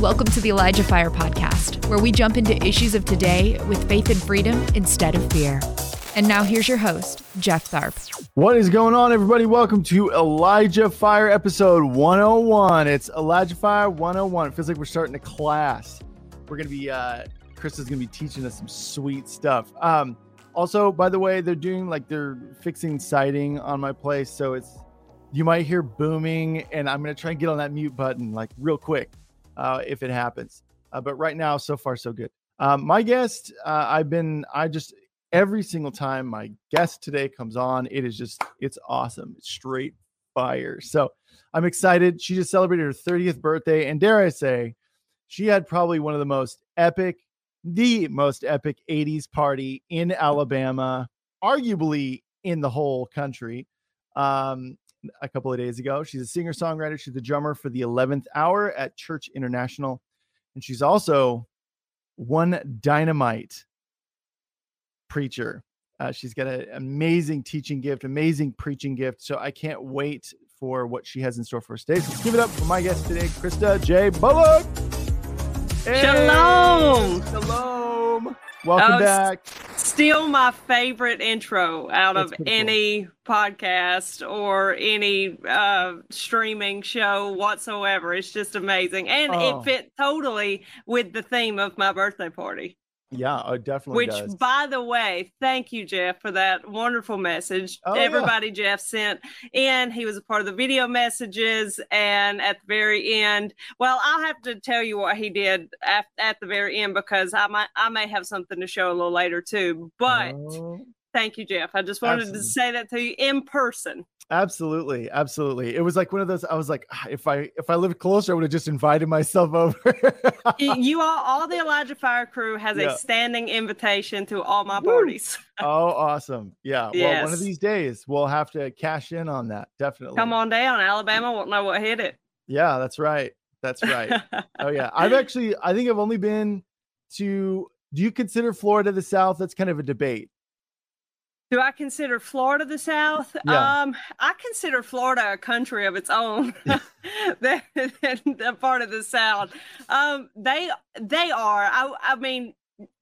Welcome to the Elijah Fire Podcast, where we jump into issues of today with faith and freedom instead of fear. And now here's your host, Jeff Tharp. What is going on, everybody? Welcome to Elijah Fire episode 101. It's Elijah Fire 101. It feels like we're starting a class. We're going to be, uh, Christa's going to be teaching us some sweet stuff. Um, also, by the way, they're doing like they're fixing siding on my place. So it's, you might hear booming, and I'm going to try and get on that mute button like real quick uh, if it happens. Uh, but right now, so far, so good. Um, my guest, uh, I've been, I just, every single time my guest today comes on, it is just, it's awesome. It's straight fire. So I'm excited. She just celebrated her 30th birthday. And dare I say, she had probably one of the most epic, the most epic 80s party in Alabama, arguably in the whole country. Um, a couple of days ago. She's a singer songwriter. She's the drummer for the 11th Hour at Church International. And she's also one dynamite preacher. Uh, she's got an amazing teaching gift, amazing preaching gift. So I can't wait for what she has in store for us today. So let's give it up for my guest today, Christa J. Bullock. Hey, Shalom. Shalom. Welcome oh, back. Still my favorite intro out That's of any cool. podcast or any uh, streaming show whatsoever. It's just amazing. And oh. it fit totally with the theme of my birthday party. Yeah, oh, it definitely Which, does. by the way, thank you, Jeff, for that wonderful message. Oh, Everybody yeah. Jeff sent in, he was a part of the video messages. And at the very end, well, I'll have to tell you what he did at, at the very end because I might I may have something to show a little later too. But oh. thank you, Jeff. I just wanted Absolutely. to say that to you in person. Absolutely, absolutely. It was like one of those. I was like, ah, if I if I lived closer, I would have just invited myself over. you all, all the Elijah Fire crew has yeah. a standing invitation to all my parties. oh, awesome! Yeah. Yes. Well, one of these days we'll have to cash in on that. Definitely. Come on down, Alabama won't know what hit it. Yeah, that's right. That's right. oh yeah, I've actually. I think I've only been to. Do you consider Florida the South? That's kind of a debate. Do I consider Florida the South? Yeah. Um, I consider Florida a country of its own. they're, they're part of the South. Um, they they are. I I mean,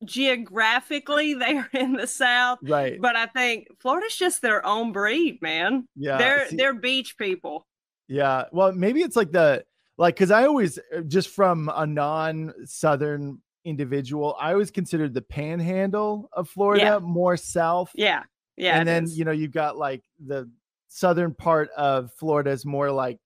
geographically they're in the South, right? But I think Florida's just their own breed, man. Yeah, they're see, they're beach people. Yeah. Well, maybe it's like the like because I always uh, just from a non-southern individual, I always considered the panhandle of Florida yeah. more south. Yeah. Yeah. And then, is. you know, you've got like the southern part of Florida is more like,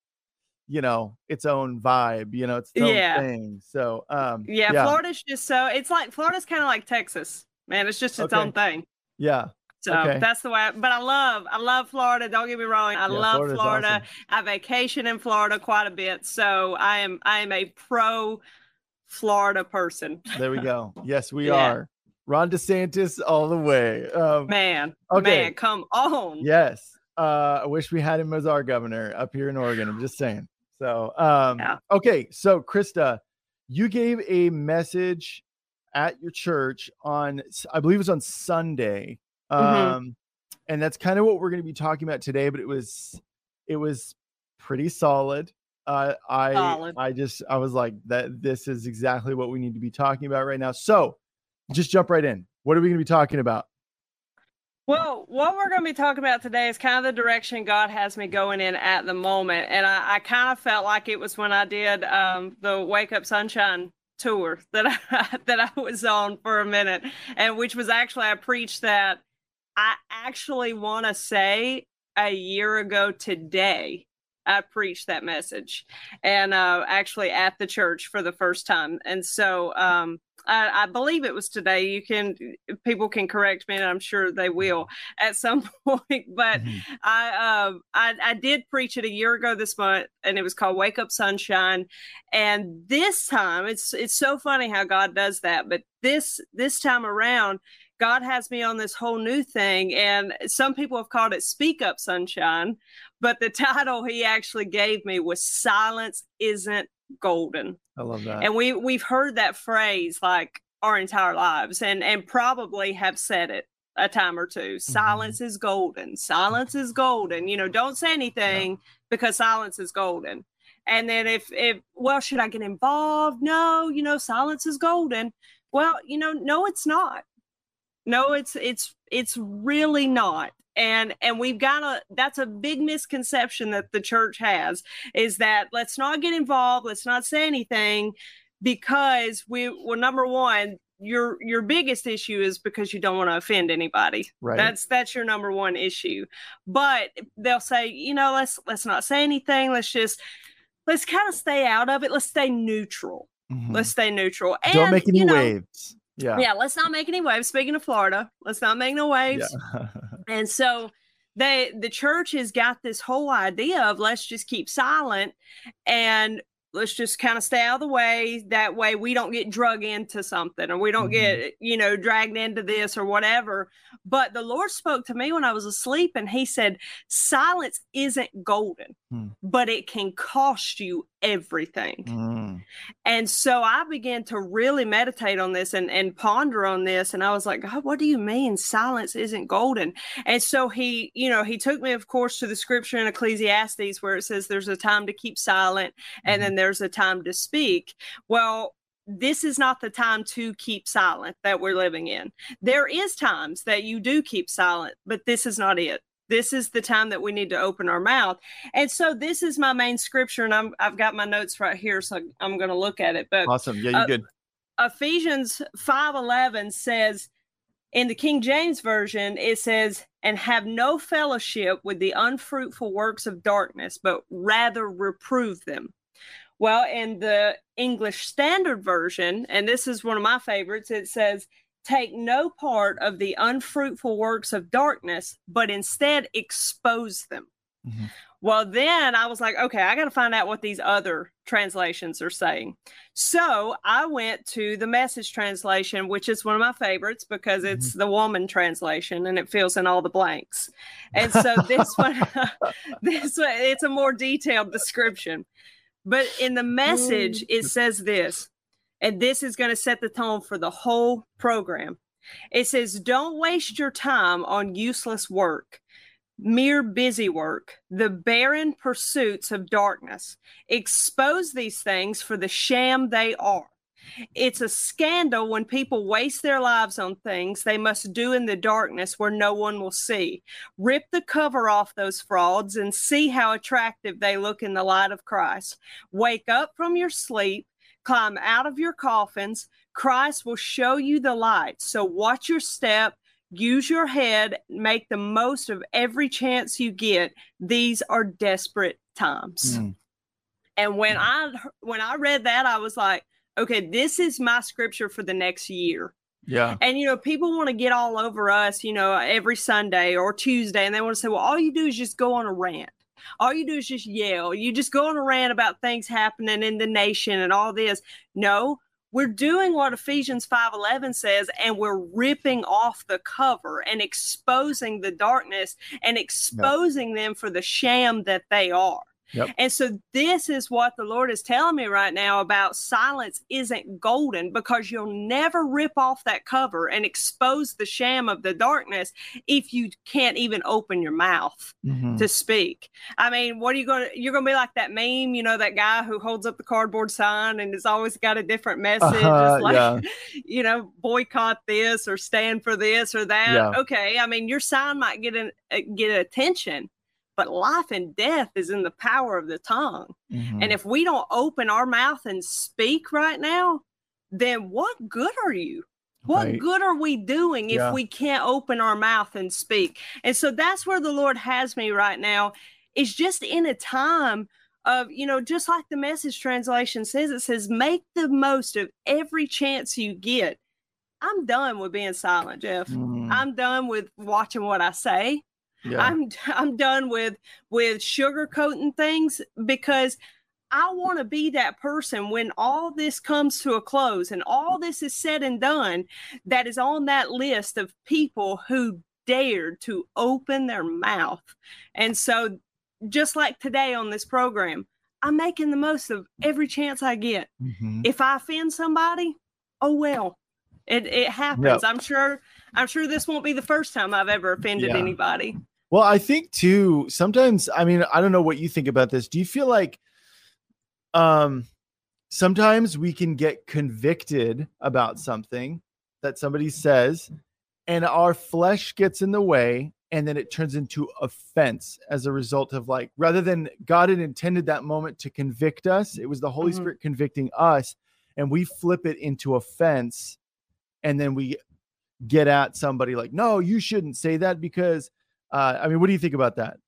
you know, its own vibe, you know, it's its yeah. thing. So, um, yeah, yeah, Florida's just so it's like Florida's kind of like Texas, man. It's just its okay. own thing. Yeah. So okay. that's the way. I, but I love, I love Florida. Don't get me wrong. I yeah, love Florida's Florida. Awesome. I vacation in Florida quite a bit, so I am, I am a pro Florida person. There we go. Yes, we yeah. are. Ron DeSantis all the way. Um, man, okay. man, come on. Yes. Uh, I wish we had him as our governor up here in Oregon. I'm just saying. So, um, yeah. okay. So, Christa, you gave a message at your church on, I believe it was on Sunday. Mm-hmm. Um, mm-hmm. and that's kind of what we're going to be talking about today, but it was, it was pretty solid. Uh, I, solid. I just, I was like that. This is exactly what we need to be talking about right now. So, just jump right in. What are we going to be talking about? Well, what we're going to be talking about today is kind of the direction God has me going in at the moment. And I, I kind of felt like it was when I did um, the Wake Up Sunshine tour that I, that I was on for a minute, and which was actually, I preached that I actually want to say a year ago today. I preached that message and uh, actually at the church for the first time. And so, um, I, I, believe it was today. You can people can correct me, and I'm sure they will at some point. But mm-hmm. I, um, I I did preach it a year ago this month, and it was called "Wake Up Sunshine." And this time, it's it's so funny how God does that. But this this time around, God has me on this whole new thing, and some people have called it "Speak Up Sunshine," but the title He actually gave me was "Silence Isn't golden. I love that. And we we've heard that phrase like our entire lives and and probably have said it a time or 2 mm-hmm. Silence is golden. Silence is golden. You know, don't say anything yeah. because silence is golden. And then if if well, should I get involved? No, you know, silence is golden. Well, you know, no, it's not. No, it's it's it's really not. And and we've got a that's a big misconception that the church has is that let's not get involved, let's not say anything because we well number one your your biggest issue is because you don't want to offend anybody Right. that's that's your number one issue but they'll say you know let's let's not say anything let's just let's kind of stay out of it let's stay neutral Mhm. let's stay neutral and Don't make any you know, waves. Yeah. yeah let's not make any waves speaking of florida let's not make no waves Yeah. and so they the church has got this whole idea of let's just keep silent and let's just kind of stay out of the way. That way we don't get drug into something or we don't Mhm. get, you know, dragged into this or whatever. But the Lord spoke to me when I was asleep and he said, silence isn't golden, Hmm. but it can cost you everything. Mm. And so I began to really meditate on this and, and ponder on this. And I was like, God, what do you mean silence isn't golden? And so he, you know, he took me, of course, to the scripture in Ecclesiastes where it says there's a time to keep silent and Mhm. then there's a time to speak. Well, this is not the time to keep silent that we're living in. There is times that you do keep silent, but this is not it. This is the time that we need to open our mouth. And so this is my main scripture and I'm I've got my notes right here so I'm going to look at it. But Awesome. Yeah, you Uh, good. Ephesians 5:11 says in the King James version it says and have no fellowship with the unfruitful works of darkness but rather reprove them. Well, in the English Standard Version, and this is one of my favorites, it says, Take no part of the unfruitful works of darkness, but instead expose them. Mhm. Well, then I was like, okay, I got to find out what these other translations are saying. So I went to the message translation, which is one of my favorites because it's the woman translation and it fills in all the blanks. And so this one, this one, it's a more detailed description. But in the message, it says this, and this is going to set the tone for the whole program. It says, Don't waste your time on useless work, mere busy work, the barren pursuits of darkness. Expose these things for the sham they are. It's a scandal when people waste their lives on things they must do in the darkness where no one will see. Rip the cover off those frauds and see how attractive they look in the light of Christ. Wake up from your sleep, climb out of your coffins. Christ will show you the light. So watch your step, use your head, make the most of every chance you get. These are desperate times. Mm. And when I when I read that, I was like, okay, this is my scripture for the next year. Yeah. And you know, people want to get all over us, you know, every Sunday or Tuesday, and they want to say, well, all you do is just go on a rant. All you do is just yell. You just go on a rant about things happening in the nation and all this. No, we're doing what Ephesians 5:11 says and we're ripping off the cover and exposing the darkness and exposing them for the sham that they are. Yep. And so this is what the Lord is telling me right now about silence isn't golden because you'll never rip off that cover and expose the sham of the darkness if you can't even open your mouth Mhm. to speak. I mean, what are you going to you're going to be like that meme, you know, that guy who holds up the cardboard sign and has always got a different message Uh-huh, It's like yeah. you know, boycott this or stand for this or that. Yeah. Okay, I mean, your sign might get an, uh, get attention, but life and death is in the power of the tongue. Mhm. And if we don't open our mouth and speak right now, then what good are you? What Right. good are we doing if Yeah. we can't open our mouth and speak? And so that's where the Lord has me right now, is just in a time of, you know, just like the message translation says, it says, make the most of every chance you get. I'm done with being silent, Jeff. Mhm. I'm done with watching what I say. Yeah. I'm I'm done with with sugarcoating things because I want to be that person when all this comes to a close and all this is said and done that is on that list of people who dared to open their mouth. And so just like today on this program, I'm making the most of every chance I get. Mhm. If I offend somebody, oh well. It it happens. I'm sure I'm sure this won't be the first time I've ever offended Yeah. anybody. Well, I think too, sometimes, I mean, I don't know what you think about this. Do you feel like um sometimes we can get convicted about something that somebody says and our flesh gets in the way and then it turns into offense as a result of like rather than god had intended that moment to convict us it was the holy Mhm. spirit convicting us and we flip it into offense and then we get at somebody like no you shouldn't say that because uh, i mean what do you think about that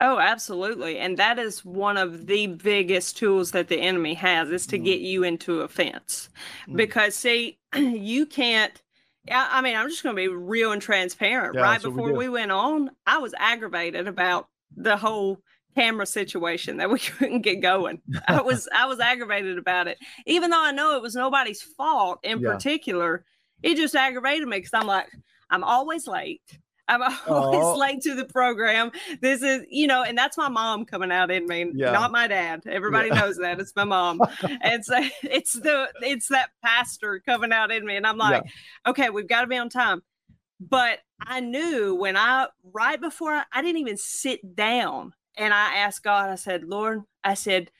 Oh, absolutely. And that is one of the biggest tools that the enemy has is to Mhm. get you into offense. Mm. Because see, you can't I I mean, I'm just going to be real and transparent. Yeah, right what we before we went on, I was aggravated about the whole camera situation that we couldn't get going. I was I was aggravated about it. Even though I know it was nobody's fault in Yeah. particular, it just aggravated me cuz I'm like I'm always late. I'm always Aw. late to the program. This is, you know, and that's my mom coming out in me, Yeah. not my dad. Everybody Yeah. knows that. It's my mom. and so it's the it's that pastor coming out in me. And I'm like, okay, we've got to be on time. But I knew when I right before I, I didn't even sit down and I asked God, I said, Lord, I said,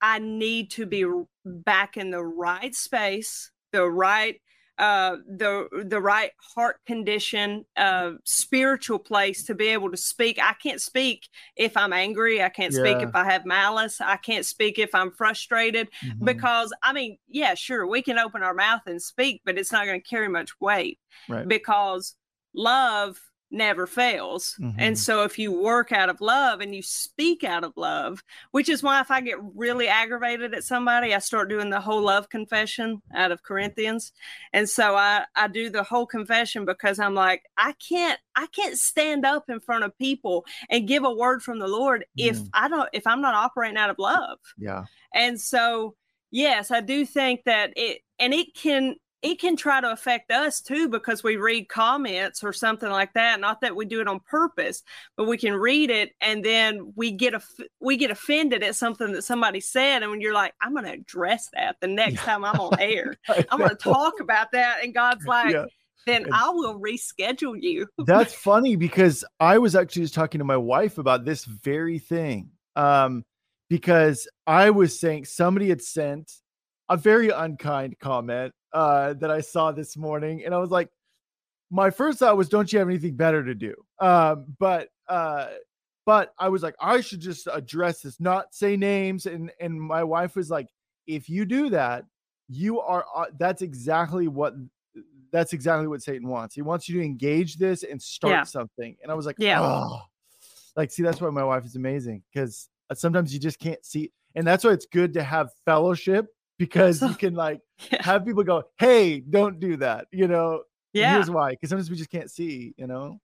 I need to be back in the right space, the right uh the the right heart condition uh spiritual place to be able to speak i can't speak if i'm angry i can't speak if i have malice i can't speak if i'm frustrated Mhm. because I mean, yeah, sure, we can open our mouth and speak, but it's not going to carry much weight Right. because love never fails. Mhm. And so if you work out of love and you speak out of love, which is why if I get really aggravated at somebody, I start doing the whole love confession out of Corinthians. And so I I do the whole confession because I'm like, I can't I can't stand up in front of people and give a word from the Lord if Mm. I don't if I'm not operating out of love. yeah And so, yes, I do think that it, and it can, it can try to affect us too because we read comments or something like that. Not that we do it on purpose, but we can read it and then we get a we get offended at something that somebody said, and when you're like, I'm going to address that the next time I'm on air. I'm going to talk about that, and God's like, Yeah. then I will reschedule you. That's funny because I was actually just talking to my wife about this very thing. Um, because I was saying somebody had sent a very unkind comment uh that I saw this morning, and I was like, my first thought was, don't you have anything better to do? Um, but uh but I was like, I should just address this, not say names. And and my wife was like, if you do that, you are uh, that's exactly what that's exactly what Satan wants. He wants you to engage this and start Yeah. something. And I was like, Yeah. oh, like, see, that's why my wife is amazing because sometimes you just can't see. And that's why it's good to have fellowship because you can like Yeah. have people go, hey, don't do that. You know, Yeah. here's why. Because sometimes we just can't see, you know?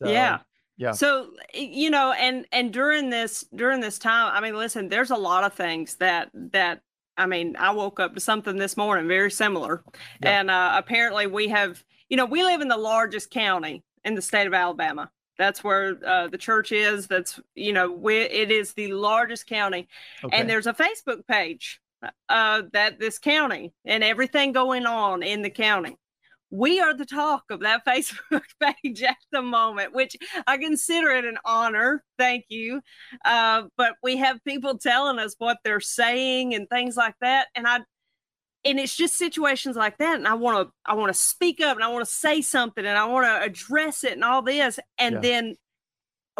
So, yeah yeah. so you know and and during this during this time i mean listen there's a lot of things that that i mean i woke up to something this morning very similar Yeah. and uh apparently we have you know we live in the largest county in the state of alabama that's where uh, the church is that's you know we, it is the largest county Okay. and there's a facebook page uh that this county and everything going on in the county we are the talk of that Facebook page at the moment, which I consider it an honor. Thank you. Uh, but we have people telling us what they're saying and things like that. And I, and it's just situations like that. And I want to, I want to speak up and I want to say something and I want to address it and all this. And Yeah. then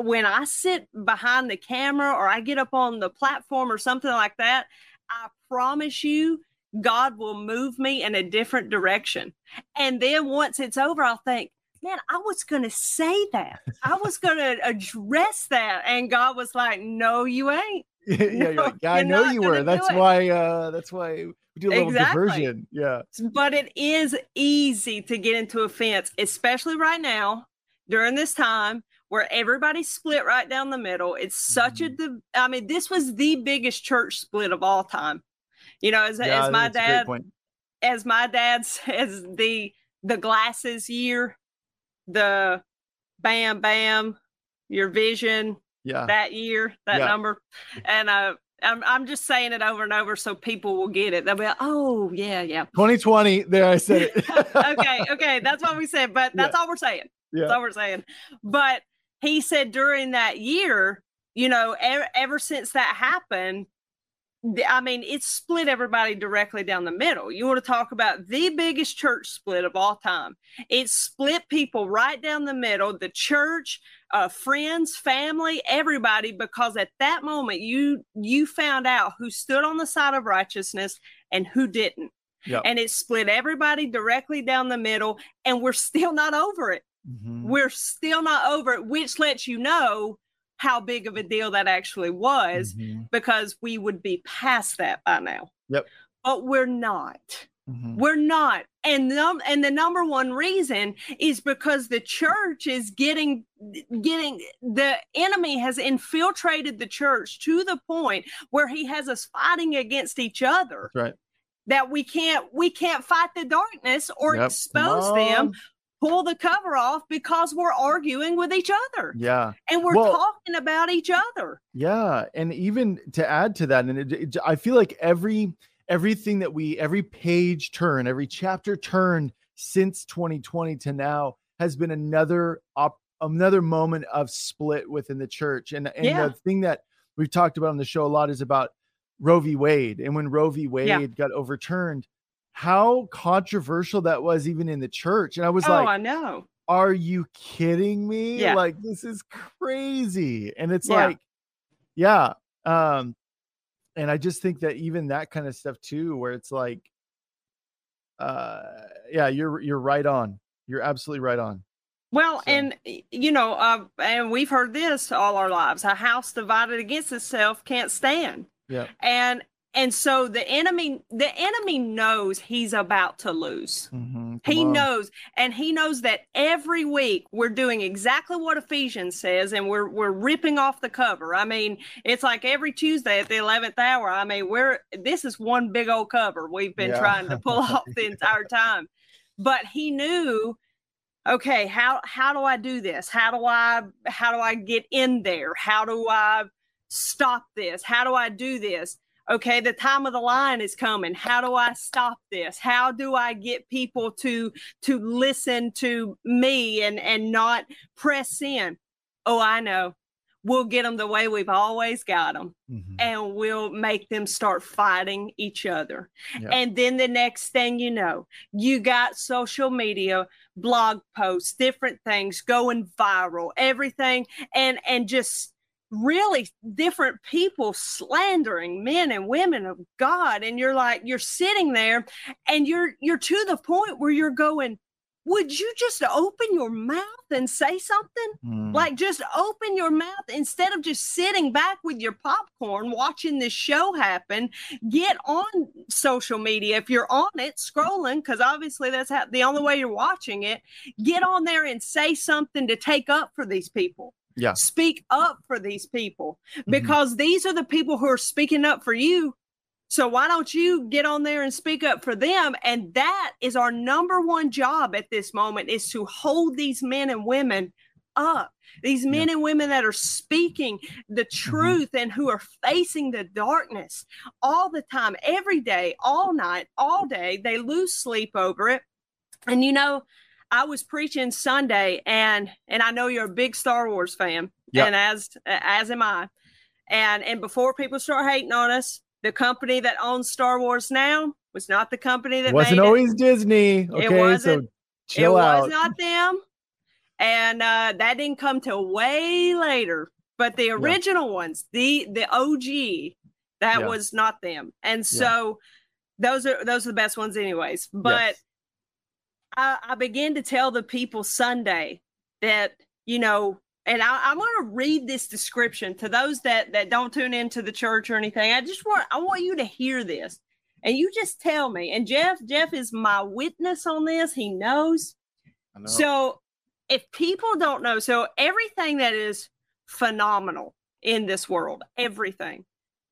when I sit behind the camera or I get up on the platform or something like that, I promise you, God will move me in a different direction. And then once it's over, I'll think, man, I was going to say that. I was going to address that. And God was like, no, you ain't. yeah, you're like, yeah, I know you were. That's why uh that's why we do a little Exactly. diversion. Yeah. But it is easy to get into offense, especially right now during this time where everybody's split right down the middle. It's such a, div- I mean, this was the biggest church split of all time. You know, as, Yeah, as my dad, as my dad says, the the glasses year, the bam bam, your vision Yeah. that year, that Yeah. number, and uh, I'm I'm just saying it over and over so people will get it. They'll be like, oh yeah, yeah. 2020. There I said it. okay, okay, that's what we said, but that's all we're saying. That's all we're saying. But he said during that year, you know, ever, ever since that happened, I mean, it split everybody directly down the middle. You want to talk about the biggest church split of all time? It split people right down the middle, the church, uh, friends, family, everybody, because at that moment you you found out who stood on the side of righteousness and who didn't. Yep. And it split everybody directly down the middle, and we're still not over it. Mm-hmm. We're still not over it, which lets you know how big of a deal that actually was mm-hmm. because we would be past that by now. Yep. But we're not. Mm-hmm. We're not. And num- and the number one reason is because the church is getting getting the enemy has infiltrated the church to the point where he has us fighting against each other. That's right. That we can't we can't fight the darkness or yep. expose them pull the cover off because we're arguing with each other. Yeah. And we're well, talking about each other. Yeah. And even to add to that, and it, it, I feel like every everything that we every page turn, every chapter turn since 2020 to now has been another op, another moment of split within the church. And and yeah. the thing that we've talked about on the show a lot is about Roe v. Wade. And when Roe v. Wade yeah. got overturned, how controversial that was even in the church. And I was like, oh, like, I know. Are you kidding me? Yeah. Like this is crazy. And it's yeah. like, yeah. Um, and I just think that even that kind of stuff too, where it's like, uh, yeah, you're you're right on. You're absolutely right on. Well, so. and you know, uh, and we've heard this all our lives: a house divided against itself can't stand. Yeah. And and so the enemy the enemy knows he's about to lose. Mm-hmm. he on. knows and he knows that every week we're doing exactly what ephesians says and we're we're ripping off the cover. I mean it's like every tuesday at the 11th hour i mean we're this is one big old cover we've been yeah. trying to pull off the entire time. But he knew okay how how do i do this? How do i how do i get in there? How do i stop this? How do i do this okay the time of the line is coming. How do i stop this? How do i get people to to listen to me and and not press in? Oh i know. We'll get them the way we've always got them mm-hmm. and we'll make them start fighting each other. Yep. and then the next thing you know you got social media blog posts different things going viral everything and and just really different people slandering men and women of God. And you're like you're sitting there and you're you're to the point where you're going would you just open your mouth and say something? Mm. like just open your mouth instead of just sitting back with your popcorn watching this show happen. Get on social media. If you're on it scrolling because obviously that's how, the only way you're watching it get on there and say something to take up for these people yeah. Speak up for these people mm-hmm. because mm-hmm. these are the people who are speaking up for you. So why don't you get on there and speak up for them? And that is our number one job at this moment is to hold these men and women up. These men yeah. and women that are speaking the mm-hmm. truth mm-hmm. and who are facing the darkness all the time, every day, all night, all day. They lose sleep over it. And you know, I was preaching Sunday, and and I know you're a big Star Wars fan, yep. and as as am I. And and before people start hating on us, the company that owns Star Wars now was not the company that wasn't always it. Disney. Okay, it wasn't. So chill it out. was not them, and uh, that didn't come till way later. But the original yeah. ones, the the OG, that yeah. was not them, and so yeah. those are those are the best ones, anyways. But yes. I, I began to tell the people Sunday that, you know, and I, am going to read this description to those that that don't tune into the church or anything. I just want I want you to hear this, and you just tell me. And Jeff, Jeff is my witness on this. He knows. Know. So if people don't know, so everything that is phenomenal in this world, everything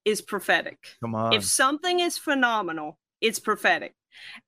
is prophetic. Come on. If something is phenomenal, it's prophetic.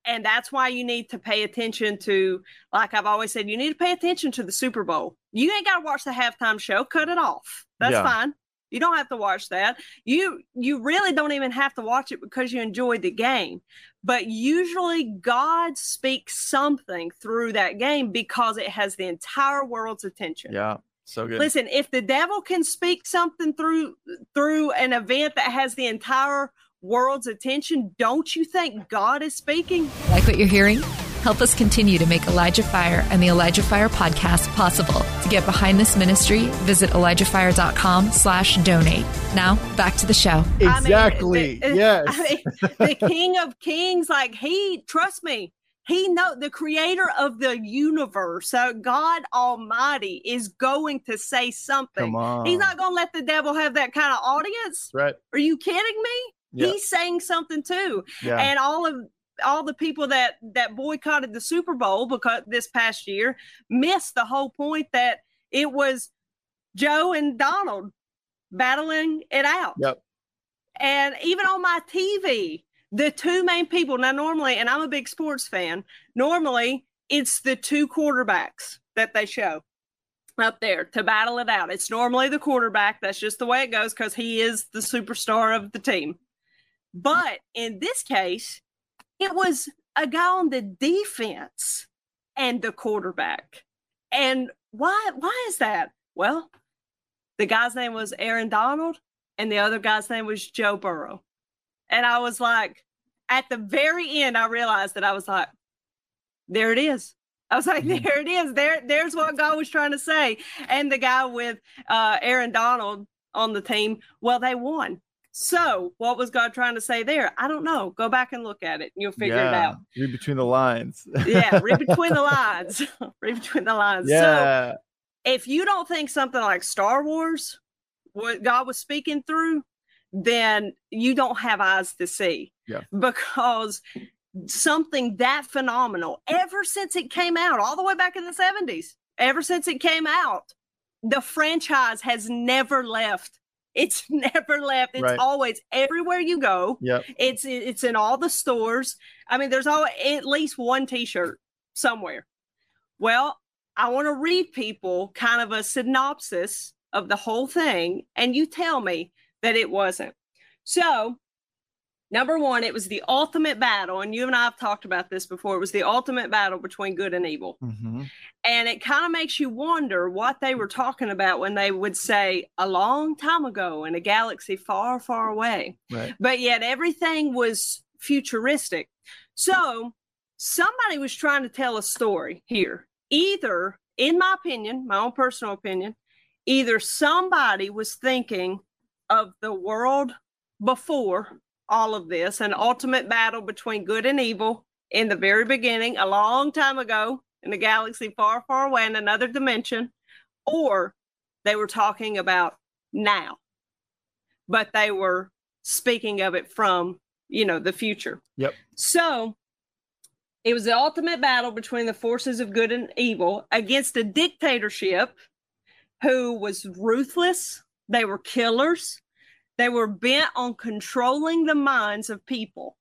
And that's why you need to pay attention to, like I've always said, you need to pay attention to the Super Bowl. You ain't got to watch the halftime show, cut it off. That's yeah. fine. You don't have to watch that. You you really don't even have to watch it because you enjoyed the game. But usually God speaks something through that game because it has the entire world's attention. Yeah. So good. Listen, if the devil can speak something through through an event that has the entire world's attention, don't you think God is speaking? Like what you're hearing? Help us continue to make Elijah Fire and the Elijah Fire podcast possible. To get behind this ministry, visit ElijahFire.com slash donate. Now, back to the show. Exactly. I mean, the, yes. I mean, the King of Kings, like he, trust me, he know the creator of the universe, so God Almighty is going to say something. Come on. He's not going to let the devil have that kind of audience. right. Are you kidding me? Yeah. He's saying something too. Yeah. And all of all the people that that boycotted the Super Bowl because this past year missed the whole point that it was Joe and Donald battling it out. Yep. And even on my TV, the two main people now normally, and I'm a big sports fan, normally it's the two quarterbacks that they show up there to battle it out. It's normally the quarterback. That's just the way it goes because he is the superstar of the team. But in this case, it was a guy on the defense and the quarterback. And why why is that? Well, the guy's name was Aaron Donald and the other guy's name was Joe Burrow. And I was like, at the very end, I realized that I was like, there it is. I was like, Mhm. there it is. There, there's what God was trying to say. And the guy with uh, Aaron Donald on the team, well, they won. So, what was God trying to say there? I don't know. Go back and look at it, and you'll figure it out. Read between the lines. Yeah, read between the lines. read between the lines. So, yeah. if you don't think something like Star Wars, what God was speaking through, then you don't have eyes to see. Yeah. Because something that phenomenal, ever since it came out, all the way back in the 70s, ever since it came out, the franchise has never left. It's never left. It's Right. always everywhere you go. Yeah. It's it's in all the stores. I mean, there's all at least one T-shirt somewhere. Well, I want to read people kind of a synopsis of the whole thing, and you tell me that it wasn't. So, number one, it was the ultimate battle, and you and I have talked about this before. It was the ultimate battle between good and evil. hmm And it kind of makes you wonder what they were talking about when they would say a long time ago in a galaxy far, far away Right. but yet everything was futuristic. So somebody was trying to tell a story here. Either, in my opinion, my own personal opinion, either somebody was thinking of the world before all of this, an ultimate battle between good and evil in the very beginning, a long time ago in a galaxy far, far away in another dimension, or they were talking about now, but they were speaking of it from you know the future. Yep. so it was the ultimate battle between the forces of good and evil against a dictatorship who was ruthless. They were killers they were bent on controlling the minds of people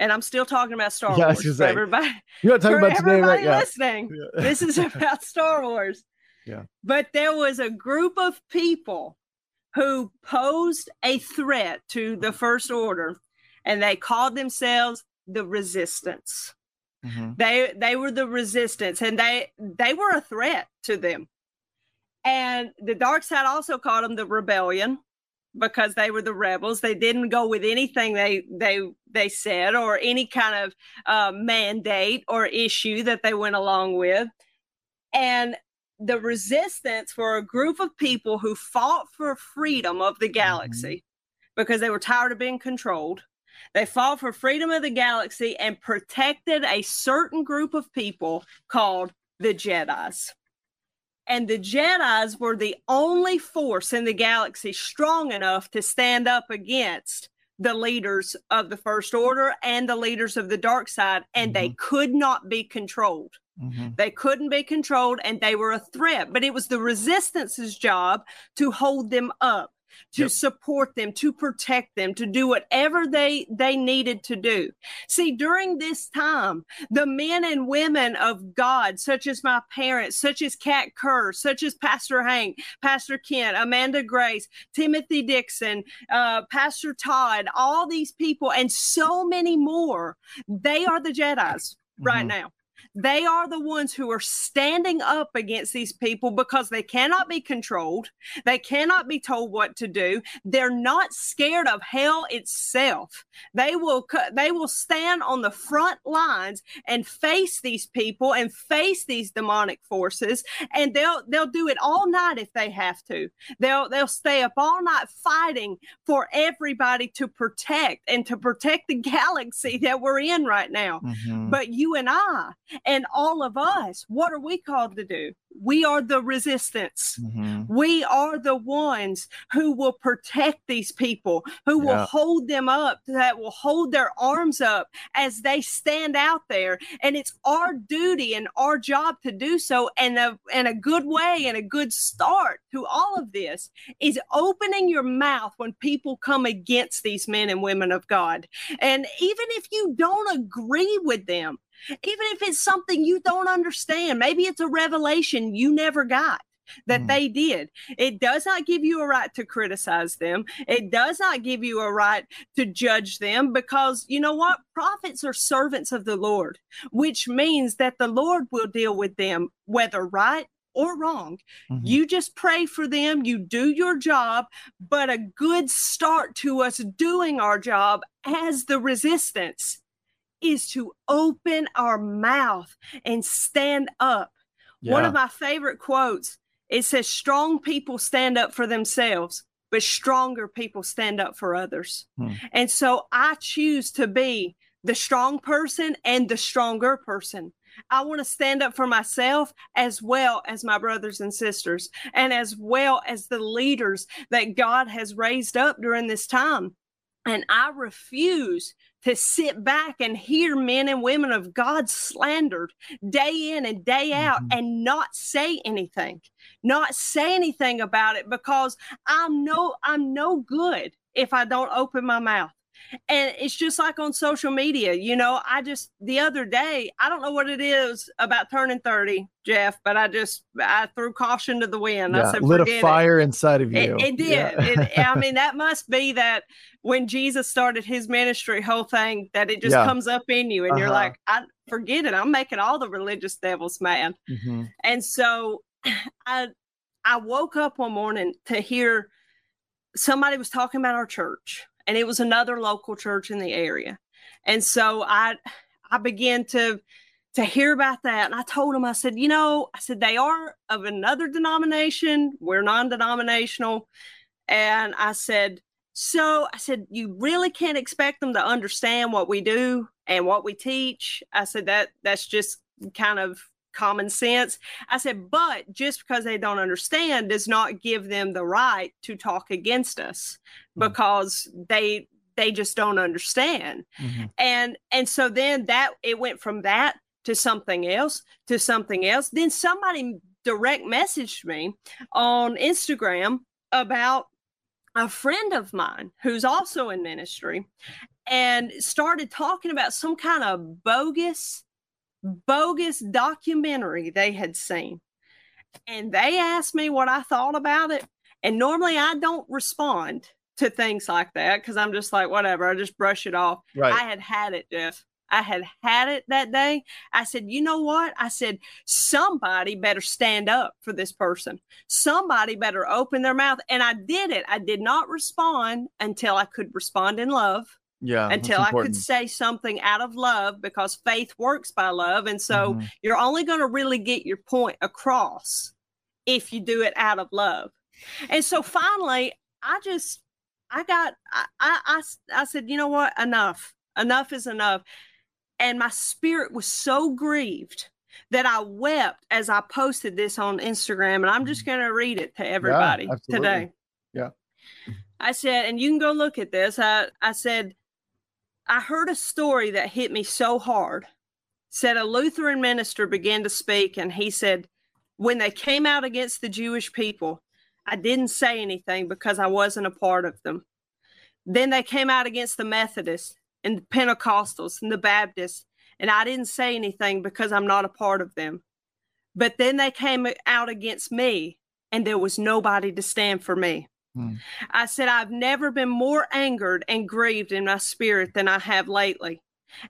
and i'm still talking about star Yeah, wars gonna for say, everybody You're talking about today, everybody right? Yeah. listening Yeah. this is about Star Wars. Yeah. But there was a group of people who posed a threat to the First Order, and they called themselves the Resistance. Mhm. They they were the Resistance, and they they were a threat to them. And the dark side also called them the Rebellion because they were the rebels. They didn't go with anything they they they said or any kind of uh, mandate or issue that they went along with. And the resistance were a group of people who fought for freedom of the galaxy because they were tired of being controlled. They fought for freedom of the galaxy and protected a certain group of people called the Jedi's. And the Jedi's were the only force in the galaxy strong enough to stand up against the leaders of the First Order and the leaders of the dark side, and they could not be controlled. Mhm. They couldn't be controlled and they were a threat, but it was the resistance's job to hold them up, to Yep. support them, to protect them, to do whatever they they needed to do. See, during this time, the men and women of God, such as my parents, such as Kat Kerr, such as Pastor Hank, Pastor Kent, Amanda Grace, Timothy Dixon, uh, Pastor Todd, all these people, and so many more, they are the Jedi's right Mhm. now. They are the ones who are standing up against these people because they cannot be controlled. They cannot be told what to do. They're not scared of hell itself. They will they will stand on the front lines and face these people and face these demonic forces and they'll they'll do it all night if they have to. They'll they'll stay up all night fighting for everybody to protect and to protect the galaxy that we're in right now. Mm-hmm. But you and I and all of us, what are we called to do? We are the resistance. Mm-hmm. We are the ones who will protect these people, who yeah. will hold them up, that will hold their arms up as they stand out there. And it's our duty and our job to do so. And a, and a good way and a good start to all of this is opening your mouth when people come against these men and women of God. And even if you don't agree with them, even if it's something you don't understand, maybe it's a revelation you never got that mm. they did. It does not give you a right to criticize them. It does not give you a right to judge them because you know what? Prophets are servants of the Lord, which means that the Lord will deal with them, whether right or wrong. Mm-hmm. You just pray for them, you do your job, but a good start to us doing our job as the resistance is to open our mouth and stand up. Yeah. One of my favorite quotes it says, Strong people stand up for themselves, but stronger people stand up for others. Hmm. And so I choose to be the strong person and the stronger person. I want to stand up for myself as well as my brothers and sisters, and as well as the leaders that God has raised up during this time. And I refuse to sit back and hear men and women of God slandered day in and day out mm-hmm. and not say anything, not say anything about it because I'm no I'm no good if I don't open my mouth. And it's just like on social media, you know, I just the other day, I don't know what it is about turning 30, Jeff, but I just I threw caution to the wind. Yeah, I said, lit a fire it. inside of you. It, it did. Yeah. it, I mean, that must be that when Jesus started his ministry whole thing, that it just yeah. comes up in you and uh-huh. you're like, I forget it. I'm making all the religious devils mad. Mm-hmm. And so I I woke up one morning to hear somebody was talking about our church and it was another local church in the area. And so I I began to to hear about that and I told him I said, "You know, I said they are of another denomination. We're non-denominational." And I said, "So, I said you really can't expect them to understand what we do and what we teach." I said that that's just kind of common sense. I said, but just because they don't understand does not give them the right to talk against us mm-hmm. because they they just don't understand. Mm-hmm. And and so then that it went from that to something else to something else. Then somebody direct messaged me on Instagram about a friend of mine who's also in ministry and started talking about some kind of bogus bogus documentary they had seen. And they asked me what I thought about it. And normally I don't respond to things like that because I'm just like, whatever, I just brush it off. Right. I had had it, Jeff. I had had it that day. I said, you know what? I said, somebody better stand up for this person. Somebody better open their mouth. And I did it. I did not respond until I could respond in love yeah until i could say something out of love because faith works by love and so mm-hmm. you're only going to really get your point across if you do it out of love and so finally i just i got i i, I, said you know what enough enough is enough and my spirit was so grieved that I wept as I posted this on Instagram. And I'm just mm-hmm. going to read it to everybody yeah, today. Yeah. I said, and you can go look at this. I, I said, I heard a story that hit me so hard. Said a Lutheran minister began to speak, and he said, When they came out against the Jewish people, I didn't say anything because I wasn't a part of them. Then they came out against the Methodists and the Pentecostals and the Baptists, and I didn't say anything because I'm not a part of them. But then they came out against me, and there was nobody to stand for me. Hmm. I said, I've never been more angered and grieved in my spirit than I have lately.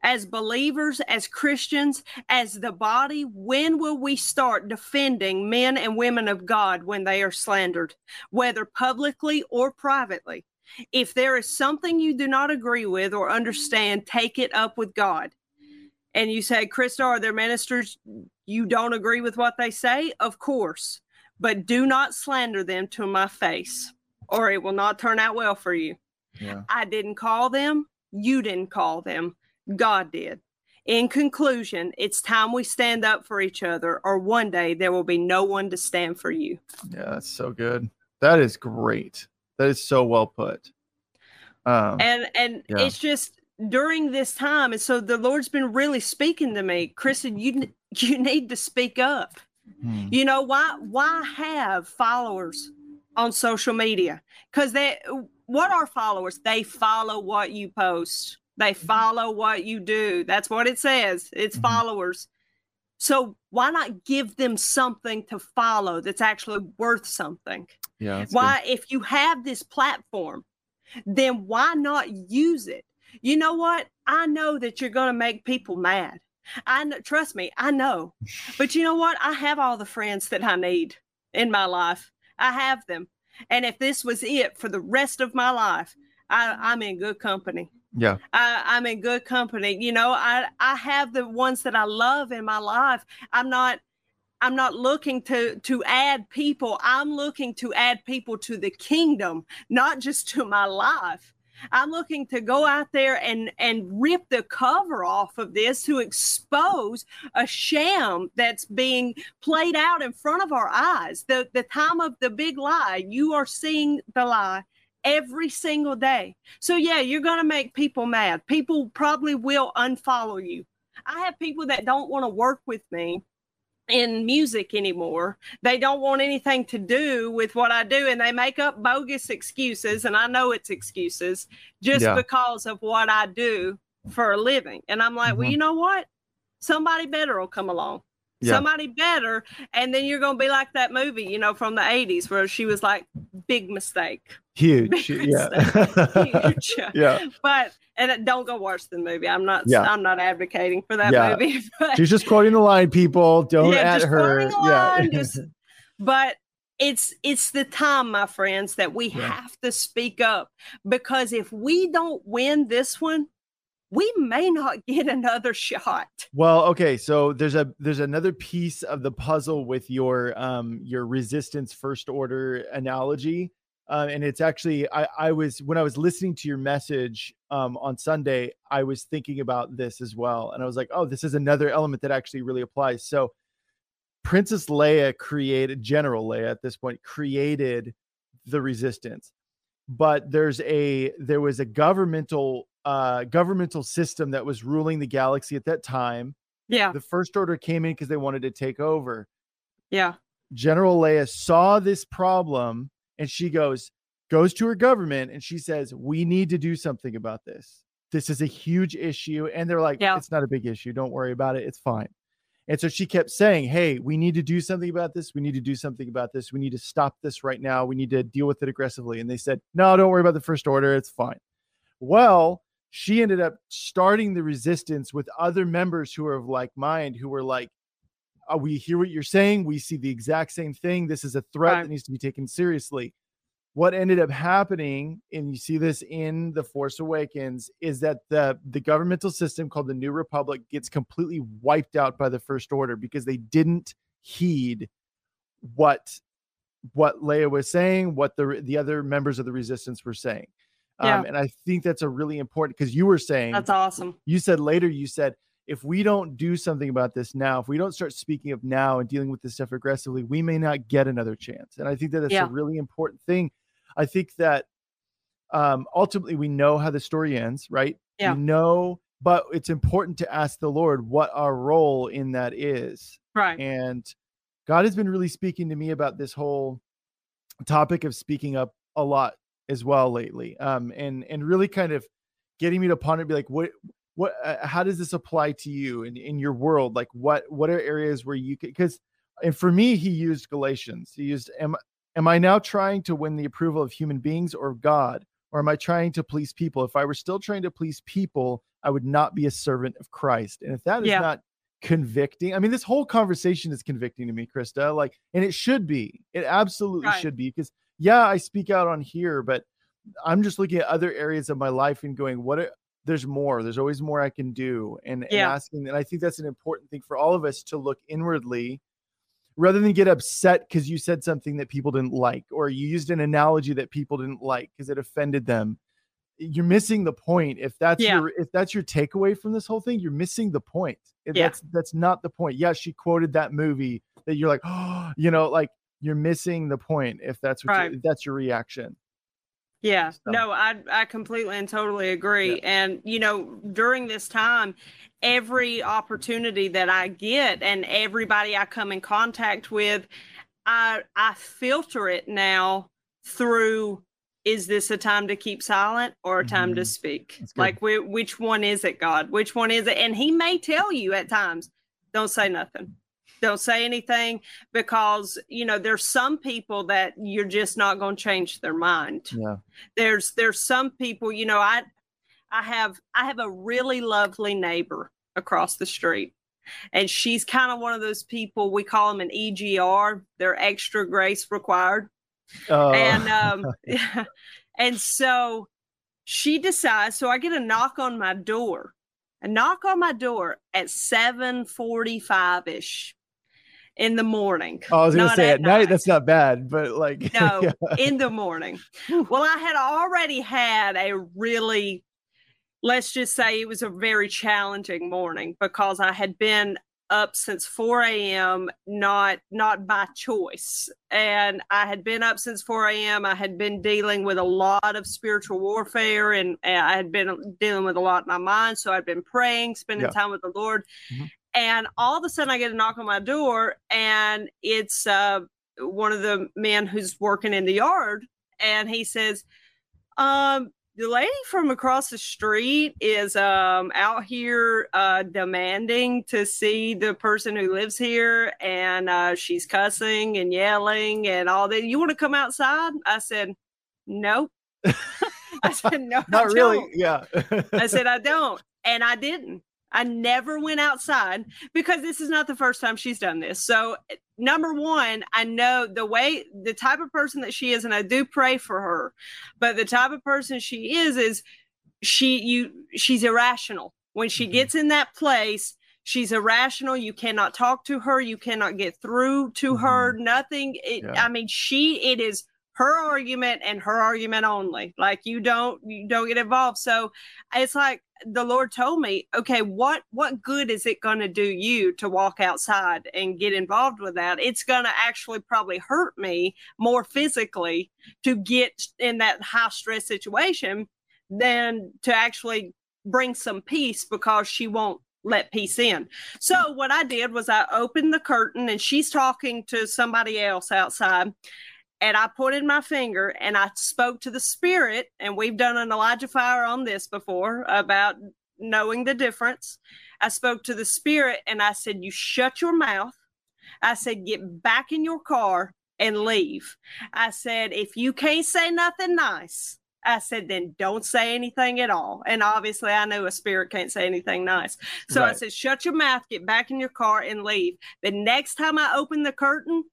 As believers, as Christians, as the body, when will we start defending men and women of God when they are slandered, whether publicly or privately? If there is something you do not agree with or understand, take it up with God. And you say, Christa, are there ministers you don't agree with what they say? Of course, but do not slander them to my face, or it will not turn out well for you. Yeah. I didn't call them. You didn't call them. God did. In conclusion, it's time we stand up for each other, or one day there will be no one to stand for you. Yeah, that's so good. That is great. That is so well put. Um, and and yeah. it's just during this time, and so the Lord's been really speaking to me, Kristen. You you need to speak up. Hmm. You know why? Why have followers on social media? Because they what are followers? They follow what you post. They mm-hmm. follow what you do. That's what it says. It's mm-hmm. followers. So why not give them something to follow that's actually worth something? Yeah. Why, good. if you have this platform, then why not use it? You know what? I know that you're going to make people mad. I know, trust me, I know. But you know what? I have all the friends that I need in my life. I have them. And if this was it for the rest of my life, I, I'm in good company. Yeah. I, I'm in good company. You know, I, I have the ones that I love in my life. I'm not I'm not looking to to add people. I'm looking to add people to the kingdom, not just to my life. I'm looking to go out there and and rip the cover off of this to expose a sham that's being played out in front of our eyes. The the time of the big lie. You are seeing the lie every single day. So yeah, you're going to make people mad. People probably will unfollow you. I have people that don't want to work with me in music anymore. They don't want anything to do with what I do and they make up bogus excuses and I know it's excuses just yeah. because of what I do for a living. And I'm like, mm-hmm. well, you know what? Somebody better will come along. Yeah. Somebody better. And then you're going to be like that movie, you know, from the 80s where she was like, big mistake. Huge. Big yeah. Huge. yeah. But, and it don't go watch the movie. I'm not, yeah. I'm not advocating for that yeah. movie. But, She's just quoting the line, people. Don't yeah, at her. Line, yeah. Just, but it's it's the time my friends that we have to speak up because if we don't win this one we may not get another shot. Well, okay, so there's a there's another piece of the puzzle with your um your resistance first order analogy. Uh, and it's actually I, I was when I was listening to your message um, on Sunday, I was thinking about this as well, and I was like, "Oh, this is another element that actually really applies." So, Princess Leia created General Leia at this point created the resistance, but there's a there was a governmental uh, governmental system that was ruling the galaxy at that time. Yeah. The First Order came in because they wanted to take over. Yeah. General Leia saw this problem and she goes, goes to her government and she says, We need to do something about this. This is a huge issue. And they're like, yeah. It's not a big issue. Don't worry about it. It's fine. And so she kept saying, Hey, we need to do something about this. We need to do something about this. We need to stop this right now. We need to deal with it aggressively. And they said, No, don't worry about the first order. It's fine. Well, she ended up starting the resistance with other members who are of like mind who were like oh, we hear what you're saying. We see the exact same thing. This is a threat right. that needs to be taken seriously. What ended up happening and you see this in the force awakens is that the the governmental system called the new republic gets completely wiped out by the first order because they didn't heed what what leia was saying what the the other members of the resistance were saying yeah. Um, and I think that's a really important because you were saying that's awesome. You said later, you said, if we don't do something about this now, if we don't start speaking up now and dealing with this stuff aggressively, we may not get another chance. And I think that that's yeah. a really important thing. I think that um, ultimately we know how the story ends, right? Yeah. We know, but it's important to ask the Lord what our role in that is. Right. And God has been really speaking to me about this whole topic of speaking up a lot as well lately um and and really kind of getting me to ponder be like what what uh, how does this apply to you in, in your world like what what are areas where you could because and for me he used galatians he used am am i now trying to win the approval of human beings or god or am I trying to please people? If I were still trying to please people, I would not be a servant of Christ. And if that is Yeah. not convicting, I mean, this whole conversation is convicting to me, Christa. Like, and it should be. It absolutely Right. should be because yeah, I speak out on here, but I'm just looking at other areas of my life and going, what? Are, there's more. There's always more I can do, and, and asking. And I think that's an important thing for all of us to look inwardly rather than get upset because you said something that people didn't like or you used an analogy that people didn't like because it offended them you're missing the point if that's Yeah. your if that's your takeaway from this whole thing you're missing the point If Yeah. that's that's not the point yeah she quoted that movie that you're like oh you know like you're missing the point if that's what you- if that's your reaction Yeah, So- no, I I completely and totally agree. Yeah. And you know, during this time, every opportunity that I get and everybody I come in contact with, I I filter it now through is this a time to keep silent or a time to Mhm. speak? Like whi- which one is it, God? Which one is it? And he may tell you at times, don't say nothing. Don't say anything because you know there's some people that you're just not going to change their mind. Yeah. There's there's some people you know i i have i have a really lovely neighbor across the street and she's kind of one of those people we call them an egr they're extra grace required. Uh, and um and so she decides so i get a knock on my door a knock on my door at 7:45 ish in the morning Oh, I was gonna say at night, night. that's not bad, but like no yeah. in the morning well i had already had a really let's just say it was a very challenging morning because i had been up since 4 a.m not not by choice and i had been up since 4 a.m i had been dealing with a lot of spiritual warfare and, i had been dealing with a lot in my mind so i'd been praying spending Yeah. time with the lord Mhm. And all of a sudden i get a knock on my door and it's uh one of the men who's working in the yard and he says um the lady from across the street is um out here uh demanding to see the person who lives here and uh she's cussing and yelling and all that you want to come outside i said nope i said no not really don't." yeah I said, I don't. And I didn't. I never went outside because this is not the first time she's done this. So, number one, I know the way, the type of person that she is, and I do pray for her, but the type of person she is, is she, you, she's irrational. When she Mhm. gets in that place, she's irrational. You cannot talk to her. You cannot get through to her. Nothing. It, Yeah. I mean, she, it is her argument and her argument only. Like you don't, you don't get involved. So, it's like the lord told me okay what what good is it going to do you to walk outside and get involved with that it's going to actually probably hurt me more physically to get in that high stress situation than to actually bring some peace because she won't let peace in so what i did was i opened the curtain and she's talking to somebody else outside and I pointed my finger and I spoke to the spirit. And we've done an Elijah fire on this before about knowing the difference. I spoke to the spirit and I said, You shut your mouth. I said, Get back in your car and leave. I said, If you can't say nothing nice, I said, then don't say anything at all. And obviously, I know a spirit can't say anything nice. So I said, shut your mouth, get back in your car, and leave. The next time I opened the curtain,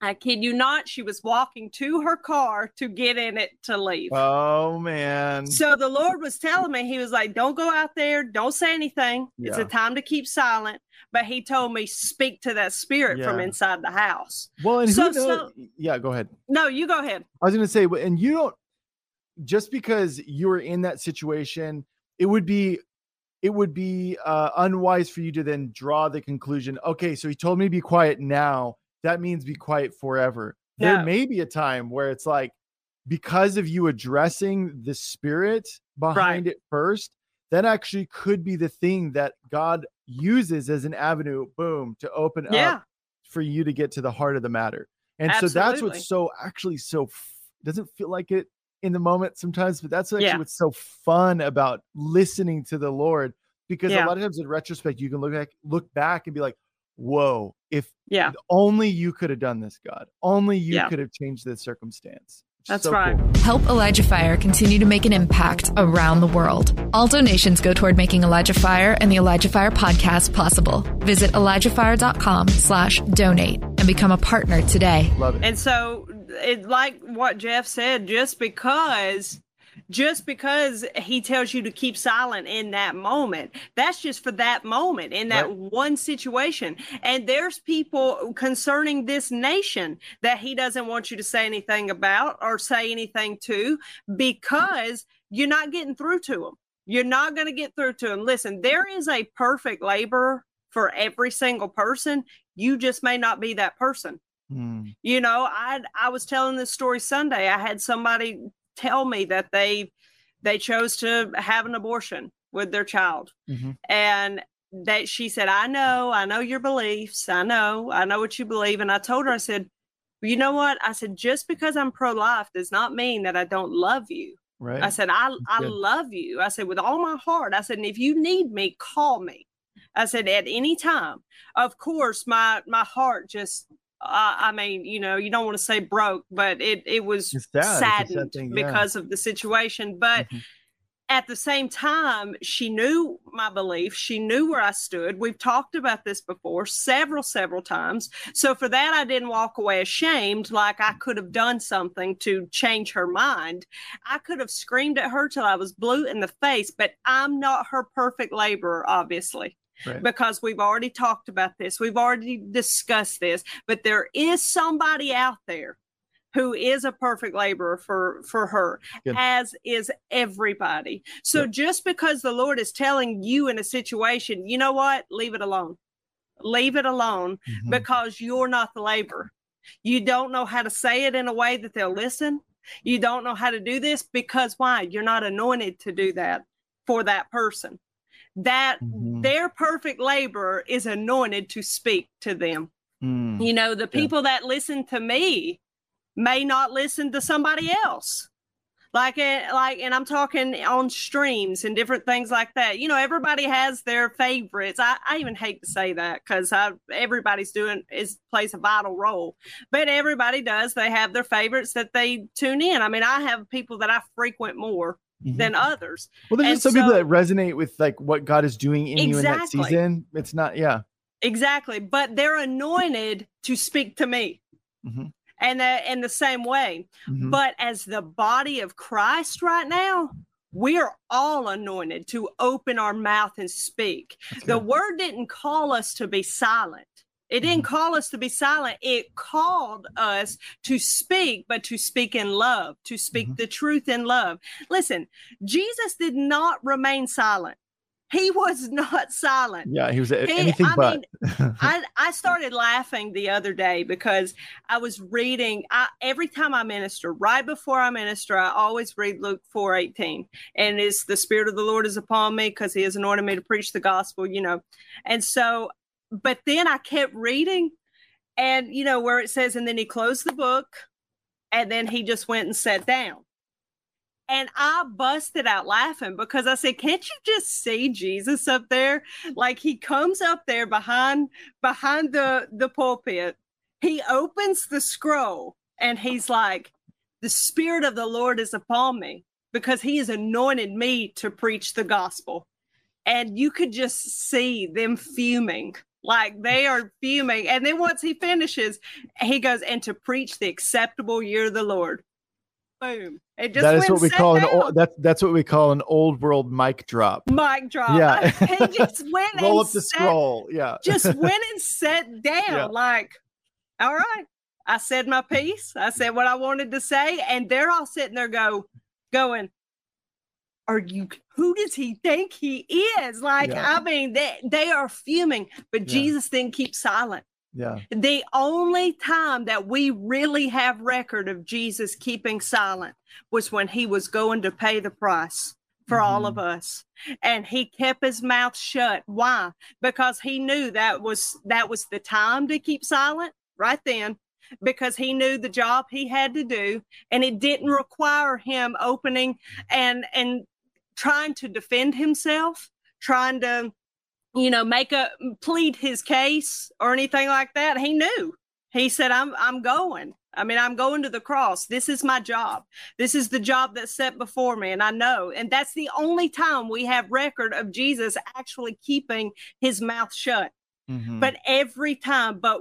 I kid you not, she was walking to her car to get in it to leave. oh man So the Lord was telling me, He was like, don't go out there, don't say anything. It's a time to keep silent. But He told me, speak to that spirit from inside the house. well and so- so- yeah go ahead No, you go ahead. I was going to say, and you don't just because you were in that situation, it would be it would be uh, unwise for you to then draw the conclusion. Okay, so he told me to be quiet now. That means be quiet forever. There may be a time where it's like because of you addressing the spirit behind it first, that actually could be the thing that God uses as an avenue, boom, to open Yeah. up for you to get to the heart of the matter. And so that's Absolutely. what's so actually so doesn't feel like it in the moment sometimes, but that's actually Yeah. what's so fun about listening to the Lord because Yeah. a lot of times in retrospect you can look back look back and be like, "Whoa, if Yeah. only you could have done this, God. Only you Yeah. could have changed this circumstance." That's So right. cool. Help Elijah Fire continue to make an impact around the world. All donations go toward making Elijah Fire and the Elijah Fire podcast possible. Visit ElijahFire.com slash donate and become a partner today. Love it. And so, it like what Jeff said, just because, just because he tells you to keep silent in that moment, that's just for that moment in that Right. one situation. And there's people concerning this nation that he doesn't want you to say anything about or say anything to because you're not getting through to them. You're not going to get through to them. Listen, there is a perfect laborer for every single person. You just may not be that person. Hmm. You know, I I was telling this story Sunday. I had somebody tell me that they they chose to have an abortion with their child. Mhm. And that she said, I know, I know your beliefs. I know, I know what you believe. And I told her, I said, well, you know what? I said, just because I'm pro life does not mean that I don't love you. Right. I said, I, I good. love you. I said, with all my heart. I said, and if you need me, call me. I said, at any time. Of course, my my heart just I mean, you know, you don't want to say broke, but it it was sad. A sad saddened thing, yeah. because of the situation. But Mhm. at the same time, she knew my beliefs. She knew where I stood. We've talked about this before several, several times. So for that, I didn't walk away ashamed like I could have done something to change her mind. I could have screamed at her till I was blue in the face, but I'm not her perfect laborer, obviously Right. because we've already talked about this. We've already discussed this, but there is somebody out there who is a perfect laborer for for her Good. as is everybody. So Yep. just because the Lord is telling you in a situation, you know what? Leave it alone. Leave it alone Mhm. because you're not the laborer. You don't know how to say it in a way that they'll listen. You don't know how to do this because why? You're not anointed to do that for that person. That Mhm. their perfect laborer is anointed to speak to them. Hmm. You know, the people that listen to me may not listen to somebody else. Like, eh, like, and I'm talking on streams and different things like that. You know, everybody has their favorites. I, I even hate to say that because I everybody's doing is plays a vital role, but everybody does. They have their favorites that they tune in. I mean, I have people that I frequent more Mhm. than others. Well, there's some people that resonate with like what God is doing in you in that season. It's not, yeah. Exactly, but they're anointed to speak to me, Mhm. and uh, in the same way. Mhm. But as the body of Christ right now, we are all anointed to open our mouth and speak. That's The good. word didn't call us to be silent. It didn't Mm-hmm. call us to be silent. It called us to speak, but to speak in love, to speak Mhm. the truth in love. Listen, Jesus did not remain silent. He was not silent. yeah, he was He- anything I but. I, I started laughing the other day because I was reading I, every time I minister, right before I minister, I always read Luke 4 18. And it's the Spirit of the Lord is upon me because He has anointed me to preach the gospel, you know. And so, but then I kept reading, and you know, where it says, and then He closed the book, and then He just went and sat down. And I busted out laughing because I said, Can't you just see Jesus up there? Like he comes up there behind behind the the pulpit. He opens the scroll and he's like, The spirit of the Lord is upon me because he has anointed me to preach the gospel. And you could just see them fuming. Like they are fuming. And then once he finishes, he goes, and to preach the acceptable year of the Lord. Boom. It just that is went what we call an old, that's that's what we call an old world mic drop. mic drop. Yeah. he just went Roll and up the sat- scroll. Yeah. just went and sat down. Yeah. Like, all right. I said my piece. I said what I wanted to say, and they're all sitting there go, going, "Are you? Who does he think he is?" Like, Yeah. I mean, they they are fuming, but Yeah. Jesus didn't keep silent. Yeah. The only time that we really have record of Jesus keeping silent was when he was going to pay the price for all of mm-hmm. us and he kept his mouth shut why because he knew that was that was the time to keep silent right then because he knew the job he had to do and it didn't require him opening and and trying to defend himself trying to you know make a plead his case or anything like that he knew he said i'm i'm going I mean, I'm going to the cross. This is my job. This is the job that's set before me. And I know. And that's the only time we have record of Jesus actually keeping his mouth shut. Mm-hmm. But every time, but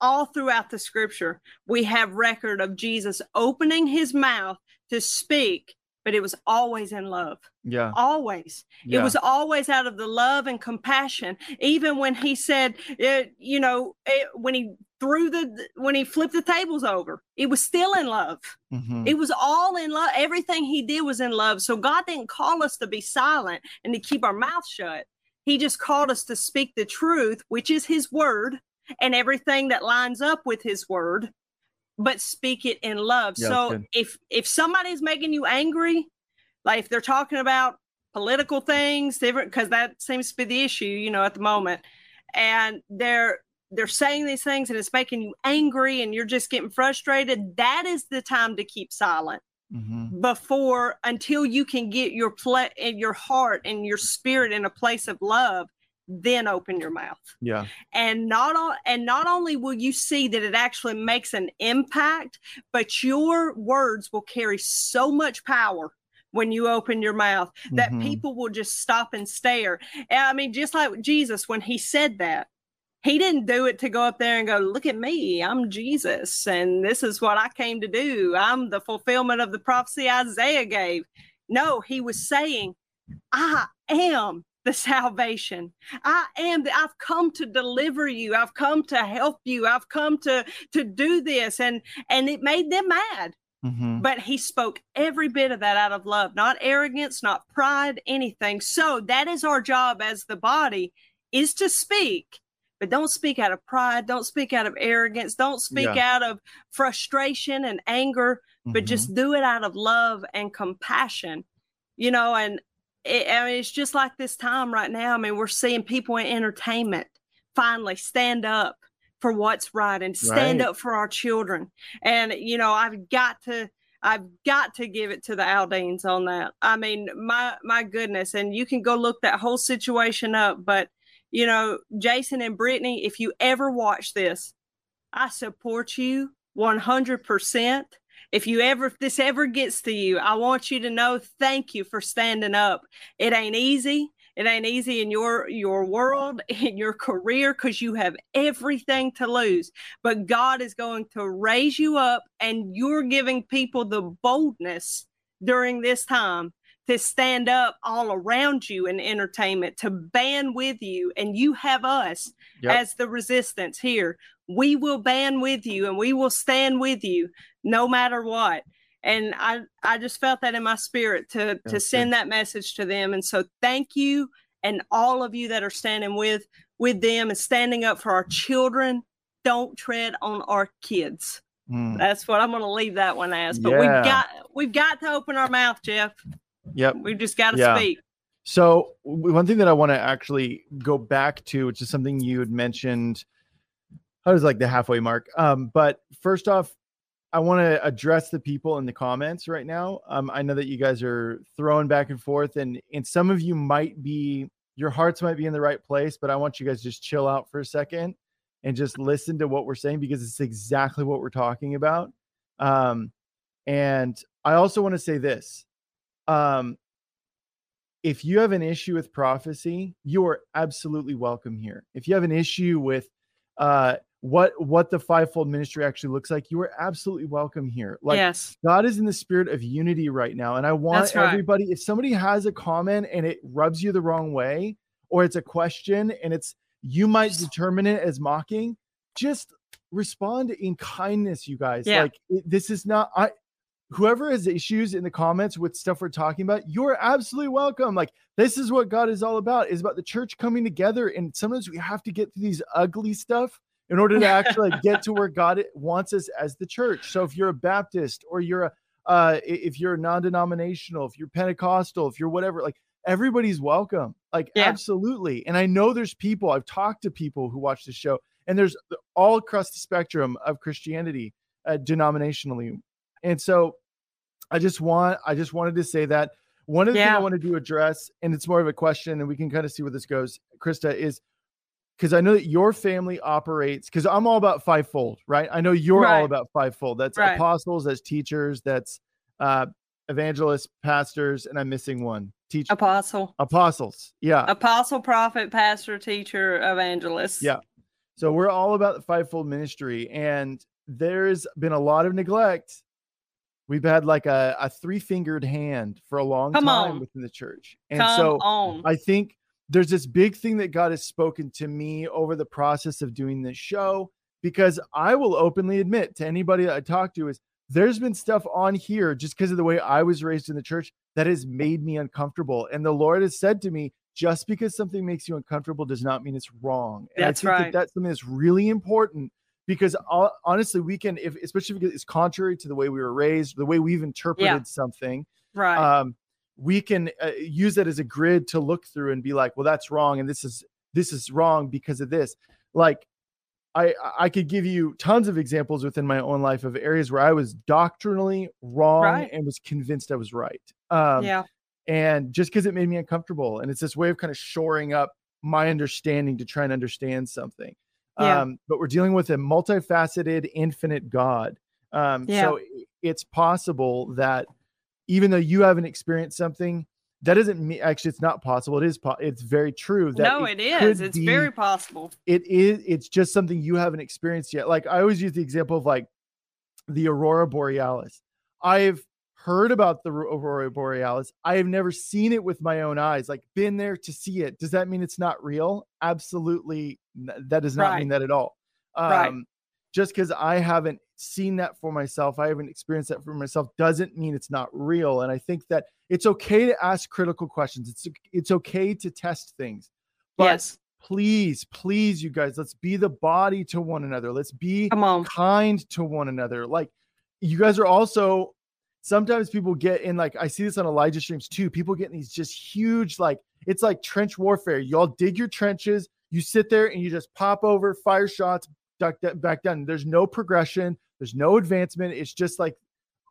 all throughout the scripture, we have record of Jesus opening his mouth to speak but it was always in love. Yeah. Always. Yeah. It was always out of the love and compassion. Even when he said, it, you know, it, when he threw the, when he flipped the tables over, it was still in love. Mm-hmm. It was all in love. Everything he did was in love. So God didn't call us to be silent and to keep our mouth shut. He just called us to speak the truth, which is his word and everything that lines up with his word but speak it in love. Yeah, so if if somebody's making you angry, like if they're talking about political things, different because that seems to be the issue, you know, at the moment, and they're they're saying these things and it's making you angry and you're just getting frustrated, that is the time to keep silent. Mm-hmm. Before until you can get your play in your heart and your spirit in a place of love then open your mouth. Yeah. And not all and not only will you see that it actually makes an impact, but your words will carry so much power when you open your mouth that mm-hmm. people will just stop and stare. I mean, just like Jesus when he said that, he didn't do it to go up there and go, Look at me, I'm Jesus, and this is what I came to do. I'm the fulfillment of the prophecy Isaiah gave. No, he was saying, I am the salvation. I am the, I've come to deliver you. I've come to help you. I've come to to do this and and it made them mad. Mm-hmm. But he spoke every bit of that out of love, not arrogance, not pride, anything. So that is our job as the body is to speak, but don't speak out of pride, don't speak out of arrogance, don't speak yeah. out of frustration and anger, mm-hmm. but just do it out of love and compassion. You know, and it, I mean, it's just like this time right now. I mean, we're seeing people in entertainment finally stand up for what's right and stand right. up for our children. And you know, I've got to I've got to give it to the Aldeans on that. I mean, my my goodness, and you can go look that whole situation up, but you know, Jason and Brittany, if you ever watch this, I support you 100% if you ever if this ever gets to you i want you to know thank you for standing up. It ain't easy. It ain't easy in your your world in your career because you have everything to lose. But god is going to raise you up and you're giving people the boldness during this time to stand up all around you in entertainment to band with you and you have us yep. as the resistance here. We will band with you and we will stand with you no matter what. And i i just felt that in my spirit to to send that message to them. And so thank you and all of you that are standing with with them and standing up for our children. Don't tread on our kids. Mm. that's what i'm going to leave that one as. But yeah. we've got we've got to open our mouth jeff yep we've just got to yeah. speak so one thing that i want to actually go back to which is something you had mentioned I was like the halfway mark. Um, but first off, I want to address the people in the comments right now. Um, I know that you guys are throwing back and forth, and and some of you might be your hearts might be in the right place, but I want you guys just chill out for a second and just listen to what we're saying because it's exactly what we're talking about. Um, and I also want to say this: um, if you have an issue with prophecy, you are absolutely welcome here. If you have an issue with uh, what what the fivefold ministry actually looks like you are absolutely welcome here like yes. god is in the spirit of unity right now and i want right. everybody if somebody has a comment and it rubs you the wrong way or it's a question and it's you might determine it as mocking just respond in kindness you guys yeah. like this is not i whoever has issues in the comments with stuff we're talking about you're absolutely welcome like this is what god is all about is about the church coming together and sometimes we have to get through these ugly stuff in order to actually get to where God wants us as the church. So if you're a Baptist or you're a uh, if you're non-denominational, if you're Pentecostal, if you're whatever, like everybody's welcome. Like yeah. absolutely. And I know there's people I've talked to people who watch the show, and there's all across the spectrum of Christianity, uh, denominationally. And so, I just want I just wanted to say that one of the yeah. things I wanted to address, and it's more of a question, and we can kind of see where this goes, Christa, is because I know that your family operates because I'm all about fivefold, right? I know you're Right. all about fivefold. That's Right. apostles, that's teachers, that's uh, evangelists, pastors, and I'm missing one. Teach Apostle. apostles. Yeah. Apostle, prophet, pastor, teacher, evangelist. Yeah. So we're all about the fivefold ministry, and there's been a lot of neglect. We've had like a, a three fingered hand for a long Come time on. within the church. And Come so on. I think there's this big thing that God has spoken to me over the process of doing this show because I will openly admit to anybody that I talk to is there's been stuff on here just because of the way I was raised in the church that has made me uncomfortable. And the Lord has said to me, just because something makes you uncomfortable does not mean it's wrong. And That's I think right. that that's something that's really important because uh, honestly, we can, if especially if it's contrary to the way we were raised, the way we've interpreted something, right. um, we can uh, use that as a grid to look through and be like, well, that's wrong, and this is this is wrong because of this. Like, I I could give you tons of examples within my own life of areas where I was doctrinally wrong Right. and was convinced I was right. Um, yeah. and just because it made me uncomfortable, and it's this way of kind of shoring up my understanding to try and understand something. Yeah. Um, but we're dealing with a multifaceted, infinite God. Um, Yeah. So it's possible that even though you haven't experienced something, that doesn't mean actually it's not possible. It is. Po- it's very true that No, it is. It's be- very possible. it is it's just something you haven't experienced yet like i always use the example of like the aurora borealis i've heard about the aurora borealis i have never seen it with my own eyes like been there to see it does that mean it's not real absolutely that does not Right. mean that at all um Right. just because i haven't seen that for myself i haven't experienced that for myself doesn't mean it's not real and i think that it's okay to ask critical questions it's it's okay to test things but yes. please, please, you guys, let's be the body to one another. Let's be kind to one another. Like, you guys are also sometimes people get in, like, I see this on Elijah streams too. People get in these just huge, like, it's like trench warfare. Y'all dig your trenches, you sit there and you just pop over, fire shots, duck back down. There's no progression, there's no advancement. It's just like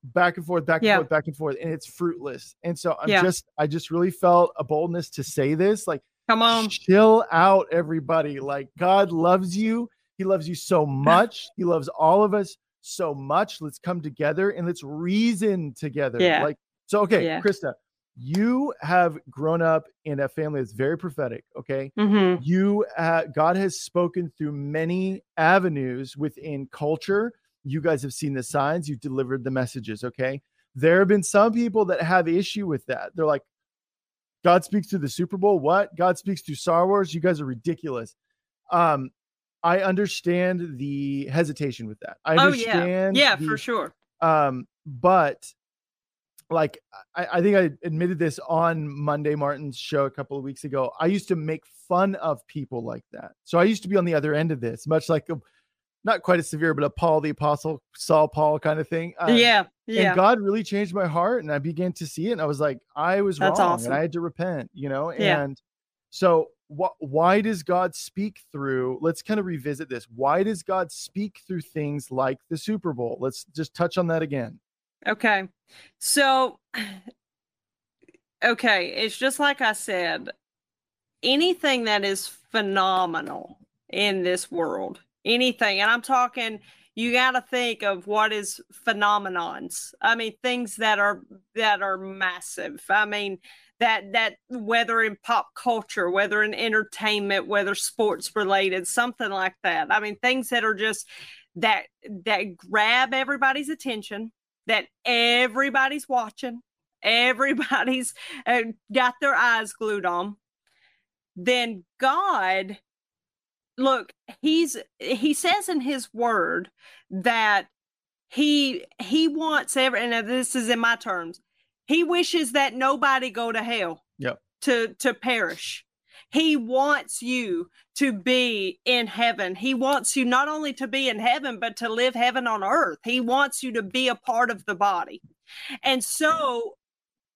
back and forth, back and Yeah. forth, back and forth, and it's fruitless. And so I'm Yeah. just, I just really felt a boldness to say this. Like, Come on. chill out everybody like god loves you he loves you so much he loves all of us so much let's come together and let's reason together Yeah. like so okay Yeah. christa you have grown up in a family that's very prophetic okay? Mm-hmm. you uh, god has spoken through many avenues within culture. You guys have seen the signs. You've delivered the messages okay? There have been some people that have issue with that. They're like god speaks through the super bowl? What? God speaks through star wars? You guys are ridiculous. Um i understand the hesitation with that. I Oh yeah. Yeah, the- for sure. um but like I, I think i admitted this on monday martin's show a couple of weeks ago i used to make fun of people like that so i used to be on the other end of this much like a, not quite as severe but a paul the apostle saul paul kind of thing yeah. Yeah. and god really changed my heart and i began to see it and i was like i was That's wrong awesome. and i had to repent you know Yeah. and so wh- why does god speak through let's kind of revisit this why does god speak through things like the super bowl let's just touch on that again Okay. So, okay, it's just like I said anything that is phenomenal in this world, anything, and I'm talking, you got to think of what is phenomenons. I mean, things that are that are massive. I mean, that that whether in pop culture, whether in entertainment, whether sports related, something like that. I mean, things that are just that that grab everybody's attention that everybody's watching, everybody's got their eyes glued on, then God, look, he's he says in his word that he he wants every and this is in my terms, he wishes that nobody go to hell. Yep. To to perish. He wants you to be in heaven. He wants you not only to be in heaven, but to live heaven on earth. He wants you to be a part of the body. And so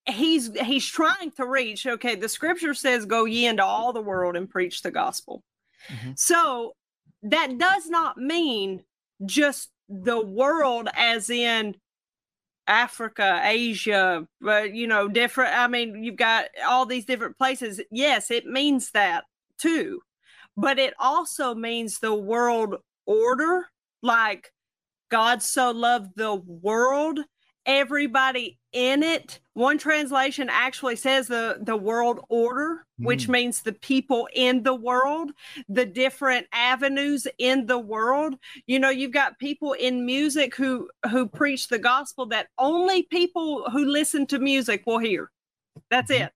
he's he's trying to reach, okay, the scripture says, go ye into all the world and preach the gospel. Mhm. So that does not mean just the world as in Africa, Asia, but you know, different. I mean, you've got all these different places. Yes, it means that too. but it also means the world order, like God so loved the world, everybody in it. One translation actually says the, the world order, which Mm. means the people in the world, the different avenues in the world. You know, you've got people in music who who preach the gospel that only people who listen to music will hear. That's Mhm. it.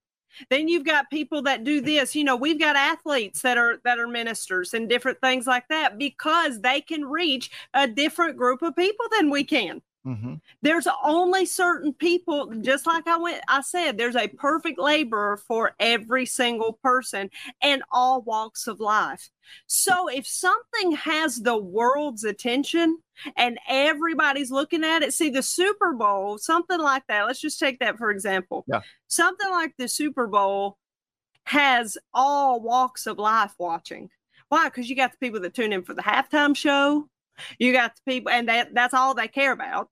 Then you've got people that do this. You know, we've got athletes that are that are ministers and different things like that because they can reach a different group of people than we can Mhm. there's only certain people just like i went i said there's a perfect laborer for every single person in all walks of life. So if something has the world's attention and everybody's looking at it see the super bowl something like that let's just take that for example. Yeah. something like the super bowl has all walks of life watching. Why? Because you got the people that tune in for the halftime show. You got the people and that that's all they care about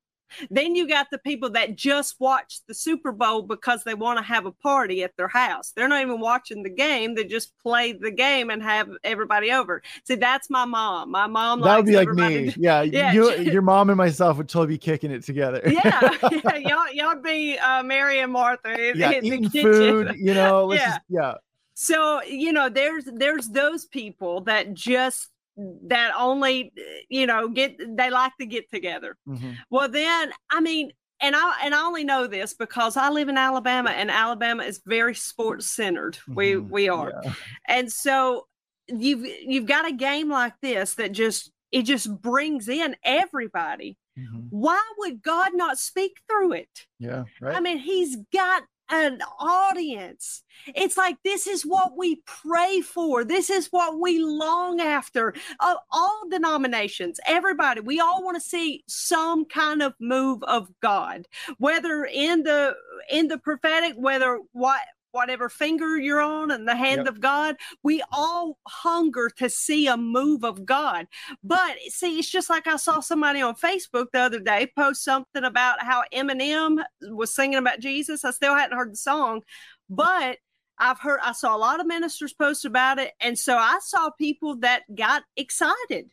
then you got the people that just watch the Super Bowl because they want to have a party at their house. They're not even watching the game. They just play the game and have everybody over. See, that's my mom. My mom That would be like me. to- Yeah, Yeah. you, your mom and myself would totally be kicking it together. yeah, yeah, y'all, y'all be uh, Mary and Martha in, yeah, in the eating kitchen. food. You know, Yeah. just yeah. So you know, there's there's those people that just that only you know get they like to get together. Mhm. Well, then, I mean, and I and I only know this because I live in Alabama, and Alabama is very sports centered. We Mhm. we are, Yeah. and so you've you've got a game like this that just it just brings in everybody. Mhm. Why would God not speak through it? Yeah, right. I mean, He's got an audience. It's like this is what we pray for. This is what we long after. Of all denominations, everybody, we all want to see some kind of move of God, whether in the in the prophetic, whether what whatever finger you're on and the hand Yep. of God, we all hunger to see a move of God. But see, it's just like I saw somebody on Facebook the other day post something about how Eminem was singing about Jesus. I still hadn't heard the song, but I've heard, I saw a lot of ministers post about it. And so I saw people that got excited.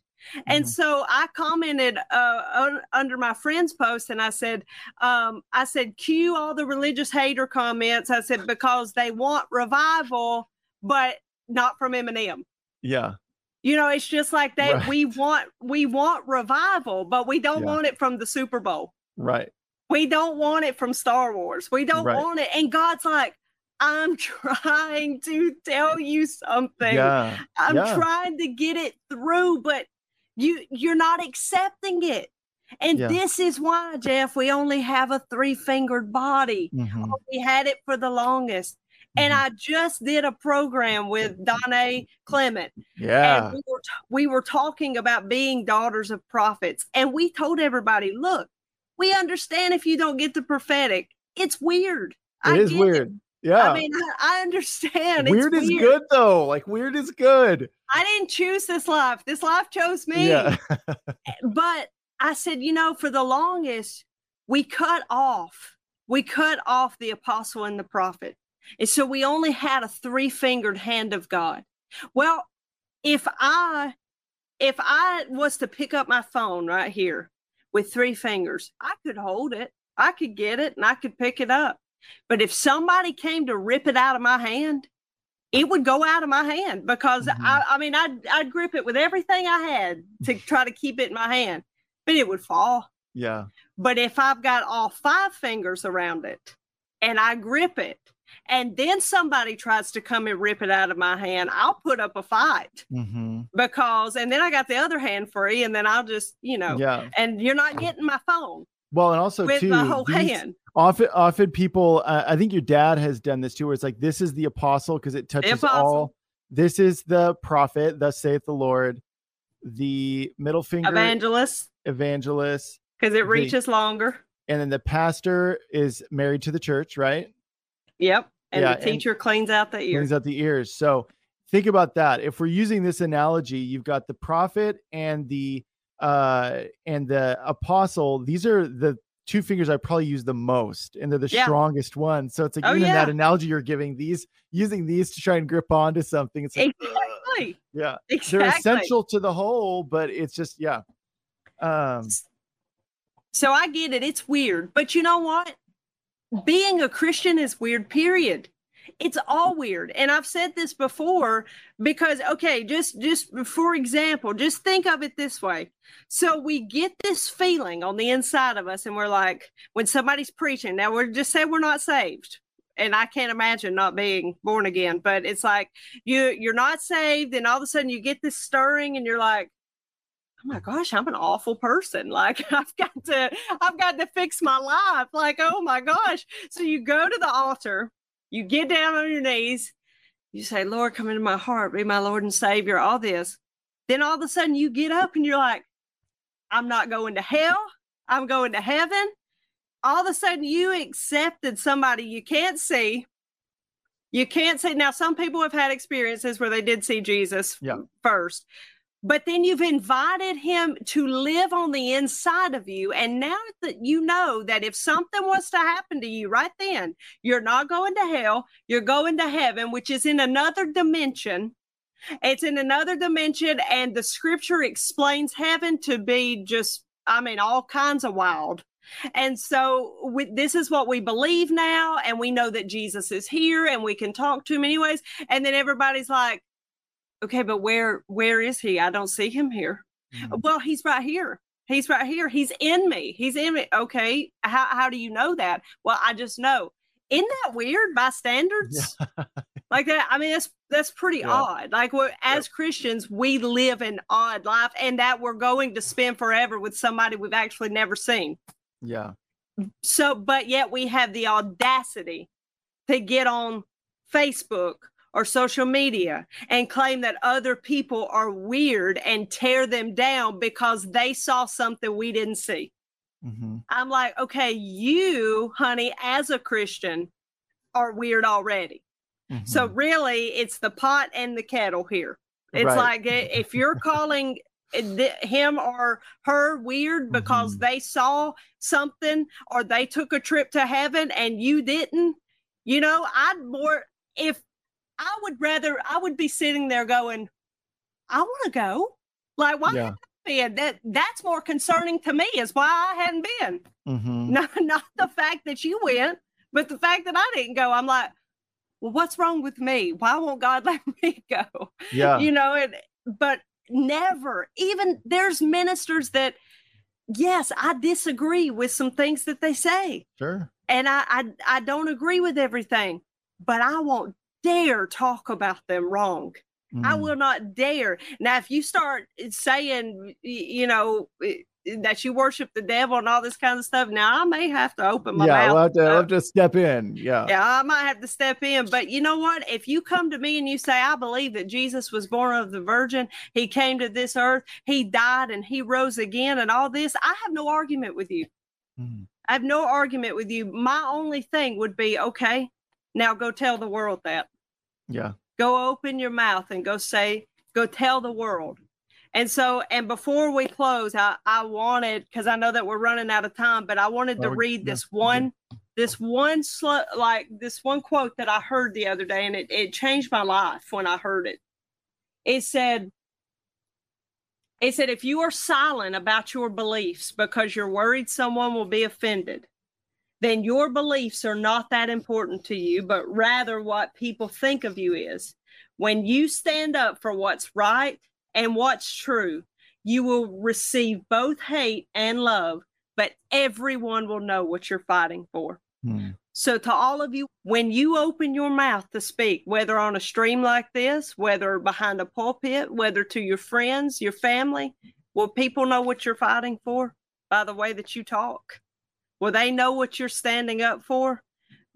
And Mhm. so I commented uh, un- under my friend's post and I said, um, I said, cue all the religious hater comments. I said, because they want revival, but not from Eminem yeah, you know it's just like that Right. we want we want revival but we don't Yeah. want it from the super bowl right. we don't want it from star wars we don't Right. want it and god's like i'm trying to tell you something Yeah, i'm yeah. trying to get it through but you you're not accepting it. And Yeah. this is why jeff we only have a three fingered body. Mhm. we had it for the longest. And Mhm. i just did a program with Donné Clement. Yeah, and we were, t- we were talking about being daughters of prophets. And we told everybody look we understand if you don't get the prophetic. It's weird. It is get weird. Yeah, i mean I, understand. Weird it's is weird. good though. Like weird is good. i didn't choose this life. This life chose me. Yeah, eh, but i said you know for the longest we cut off we cut off the apostle and the prophet. And so we only had a three fingered hand of god. Well if i if i was to pick up my phone right here with three fingers i could hold it. I could get it and i could pick it up but if somebody came to rip it out of my hand it would go out of my hand because Mhm. I, I mean I'd, I'd grip it with everything i had to try to keep it in my hand but it would fall yeah, but if I've got all five fingers around it and I grip it, and then somebody tries to come and rip it out of my hand, I'll put up a fight hmm because, and then I got the other hand free, and then I'll just, you know, yeah. and you're not getting my phone Well, and also with too, my whole these- hand. Often often people uh, i think your dad has done this too where it's like this is the apostle because it touches all this is the prophet thus saith the lord the middle finger Evangelist, evangelist because it the- reaches longer. and then the pastor is married to the church right Yep. And Yeah, the and- teacher cleans out the ear. brings out the ears so think about that if we're using this analogy you've got the prophet and the uh and the apostle these are the two fingers i probably use the most and they're the Yeah. strongest ones so it's like Oh, even that analogy you're giving these using these to try and grip onto something it's like Exactly. exactly. Yeah. Exactly. They're essential to the whole, but it's just yeah. Um So I get it. It's weird. But you know what? Being a Christian is weird, period. It's all weird. And I've said this before because okay, just just for example, just think of it this way. So we get this feeling on the inside of us and we're like when somebody's preaching, now we're just say we're not saved. And I can't imagine not being born again, but it's like you you're not saved and all of a sudden you get this stirring and you're like oh my gosh, I'm an awful person. Like I've got to, I've got to fix my life. Like, oh my gosh. So you go to the altar, you get down on your knees, you say, Lord, come into my heart, be my Lord and Savior, all this. Then all of a sudden you get up and you're like, I'm not going to hell. I'm going to heaven. All of a sudden you accepted somebody you can't see. You can't see. Now, some people have had experiences where they did see Jesus Yeah. first, but then you've invited him to live on the inside of you. And now that you know that if something was to happen to you right then, you're not going to hell, you're going to heaven, which is in another dimension. It's in another dimension, and the scripture explains heaven to be just, I mean, all kinds of wild. And so we, this is what we believe now, and we know that Jesus is here, and we can talk to him anyways. And then everybody's like, okay but where where is he? I don't see him here. Mhm. well he's right here. He's right here. He's in me. He's in me. Okay how, how do you know that? Well i just know. Isn't that weird by standards? Like that i mean that's that's pretty Yeah. odd. Like we're as christians we live an odd life and that we're going to spend forever with somebody we've actually never seen. Yeah. so but yet we have the audacity to get on facebook or social media and claim that other people are weird and tear them down because they saw something we didn't see hmm i'm like okay you honey as a christian are weird already so Mm-hmm. really it's the pot and the kettle here it's Right. like if you're calling him or her weird because Mhm. they saw something or they took a trip to heaven and you didn't you know i'd more if i would rather i would be sitting there going i want to go like why yeah. been? that that's more concerning to me is why i hadn't been hmm not not the fact that you went, but the fact that I didn't go. I'm like, well, what's wrong with me? Why won't God let me go? Yeah. You know, and but never, even there's ministers that, yes, I disagree with some things that they say, Sure. and I I, I don't agree with everything, but I won't dare talk about them wrong. I Mm. will not dare. Now, if you start saying, you know, eh, that you worship the devil and all this kind of stuff, now I may have to open my yeah, mouth. we'll have, to, we'll uh, have to step in. Yeah. yeah, I might have to step in. But you know what? If you come to me and you say, I believe that Jesus was born of the Virgin, he came to this earth, he died and he rose again, and all this, I have no argument with you. Mhm. I have no argument with you. My only thing would be, okay, now go tell the world that Yeah. go open your mouth and go say go tell the world and so and before we close i i wanted because i know that we're running out of time but i wanted Well, to oh, read this good. one this one sl- like this one quote that i heard the other day and it, it changed my life when i heard it it said it said if you are silent about your beliefs because you're worried someone will be offended then your beliefs are not that important to you, but rather what people think of you is. When you stand up for what's right and what's true, you will receive both hate and love, but everyone will know what you're fighting for. Hmm. So, to all of you, when you open your mouth to speak, whether on a stream like this, whether behind a pulpit, whether to your friends, your family, will people know what you're fighting for by the way that you talk? Will they know what you're standing up for?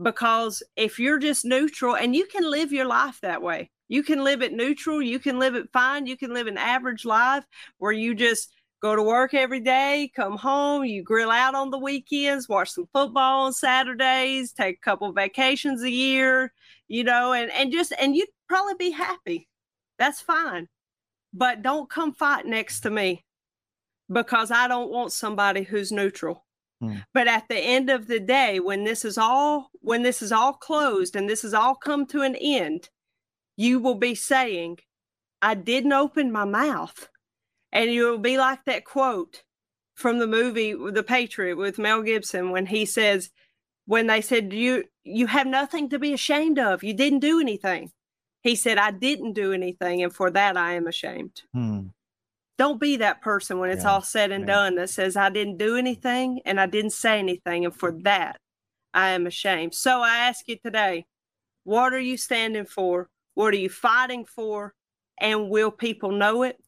Because if you're just neutral and you can live your life that way, you can live it neutral, you can live it fine, you can live an average life where you just go to work every day, come home, you grill out on the weekends, watch some football on Saturdays, take a couple vacations a year, you know, and, and just, and you'd probably be happy. That's fine. But don't come fight next to me because I don't want somebody who's neutral. Hmm. But at the end of the day, when this is all when this is all closed and this has all come to an end, you will be saying, I didn't open my mouth. And you'll be like that quote from the movie The Patriot with Mel Gibson when he says, when they said, You you have nothing to be ashamed of. You didn't do anything. He said, I didn't do anything, and for that I am ashamed. Hmm. Don't be that person when it's yeah. all said and done that says, I didn't do anything and I didn't say anything, and for that I am ashamed. So I ask you today, what are you standing for? What are you fighting for? And will people know it?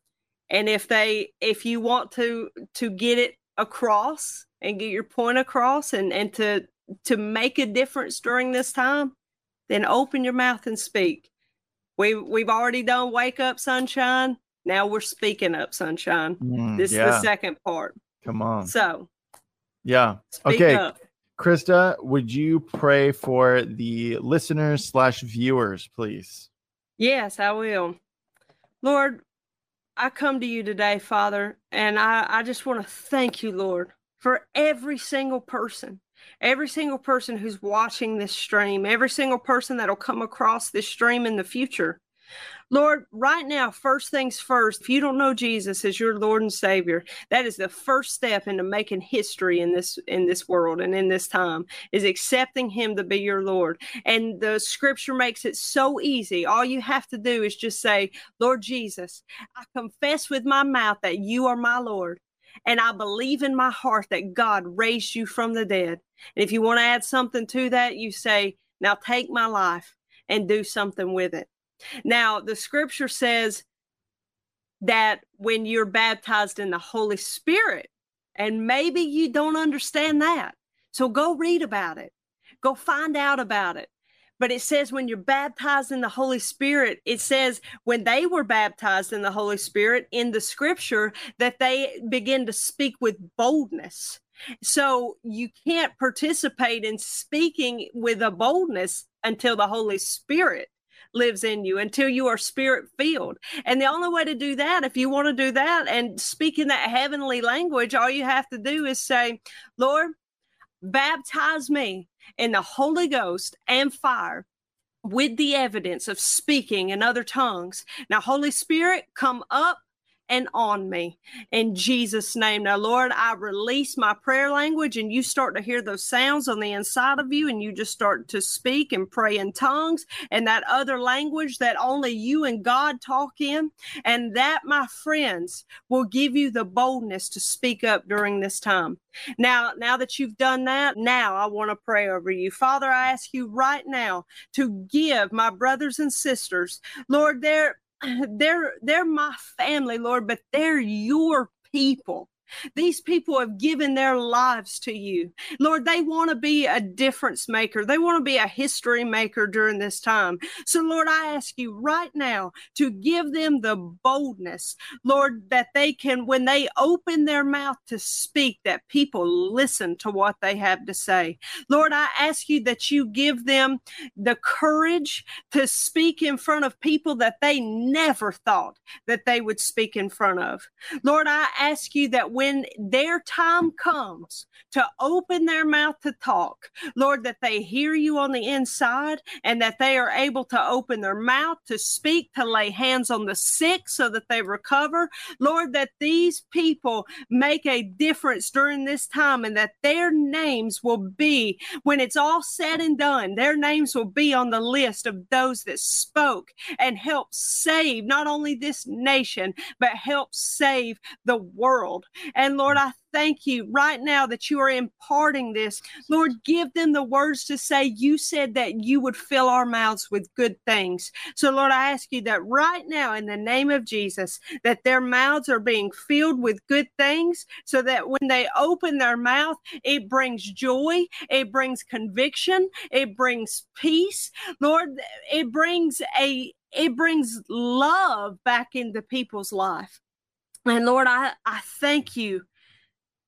And if they if you want to to get it across and get your point across and and to to make a difference during this time, then open your mouth and speak. We we've already done wake up sunshine. Now we're speaking up sunshine. Mm, this yeah. is the second part. Come on. So yeah. Okay. Up. Christa, would you pray for the listeners slash viewers, please? Yes, I will. Lord, I come to you today, Father, and I, I just want to thank you, Lord, for every single person, every single person who's watching this stream, every single person that'll come across this stream in the future. Lord, right now, first things first, if you don't know Jesus as your Lord and Savior, that is the first step into making history in this in this world and in this time is accepting him to be your Lord. And the scripture makes it so easy. All you have to do is just say, "Lord Jesus, I confess with my mouth that you are my Lord." And I believe in my heart that God raised you from the dead. And if you want to add something to that, you say, Now take my life and do something with it. Now, the scripture says that when you're baptized in the Holy Spirit, and maybe you don't understand that. So go read about it, go find out about it. But it says when you're baptized in the Holy Spirit, it says when they were baptized in the Holy Spirit in the scripture that they begin to speak with boldness. So you can't participate in speaking with a boldness until the Holy Spirit lives in you until you are spirit filled. And the only way to do that, if you want to do that and speak in that heavenly language, all you have to do is say, Lord, baptize me in the Holy Ghost and fire with the evidence of speaking in other tongues. Now, Holy Spirit, come up and on me in Jesus' name. Now, Lord, I release my prayer language, and you start to hear those sounds on the inside of you, and you just start to speak and pray in tongues and that other language that only you and God talk in. And that, my friends, will give you the boldness to speak up during this time. Now, now that you've done that, now I want to pray over you. Father, I ask you right now to give my brothers and sisters, Lord, there they're they're my family, Lord, but they're your people. These people have given their lives to you. Lord, they want to be a difference maker. They want to be a history maker during this time. So, Lord, I ask you right now to give them the boldness, Lord, that they can, when they open their mouth to speak, that people listen to what they have to say. Lord, I ask you that you give them the courage to speak in front of people that they never thought that they would speak in front of. Lord, I ask you that when their time comes to open their mouth to talk, Lord, that they hear you on the inside and that they are able to open their mouth to speak, to lay hands on the sick so that they recover. Lord, that these people make a difference during this time and that their names will be, when it's all said and done, their names will be on the list of those that spoke and helped save not only this nation, but helped save the world. And Lord, I thank you right now that you are imparting this. Lord, give them the words to say. You said that you would fill our mouths with good things. So, Lord, I ask you that right now, in the name of Jesus, that their mouths are being filled with good things so that when they open their mouth, it brings joy, it brings conviction, it brings peace. Lord, it brings a it brings love back into people's life. And Lord, I, I thank you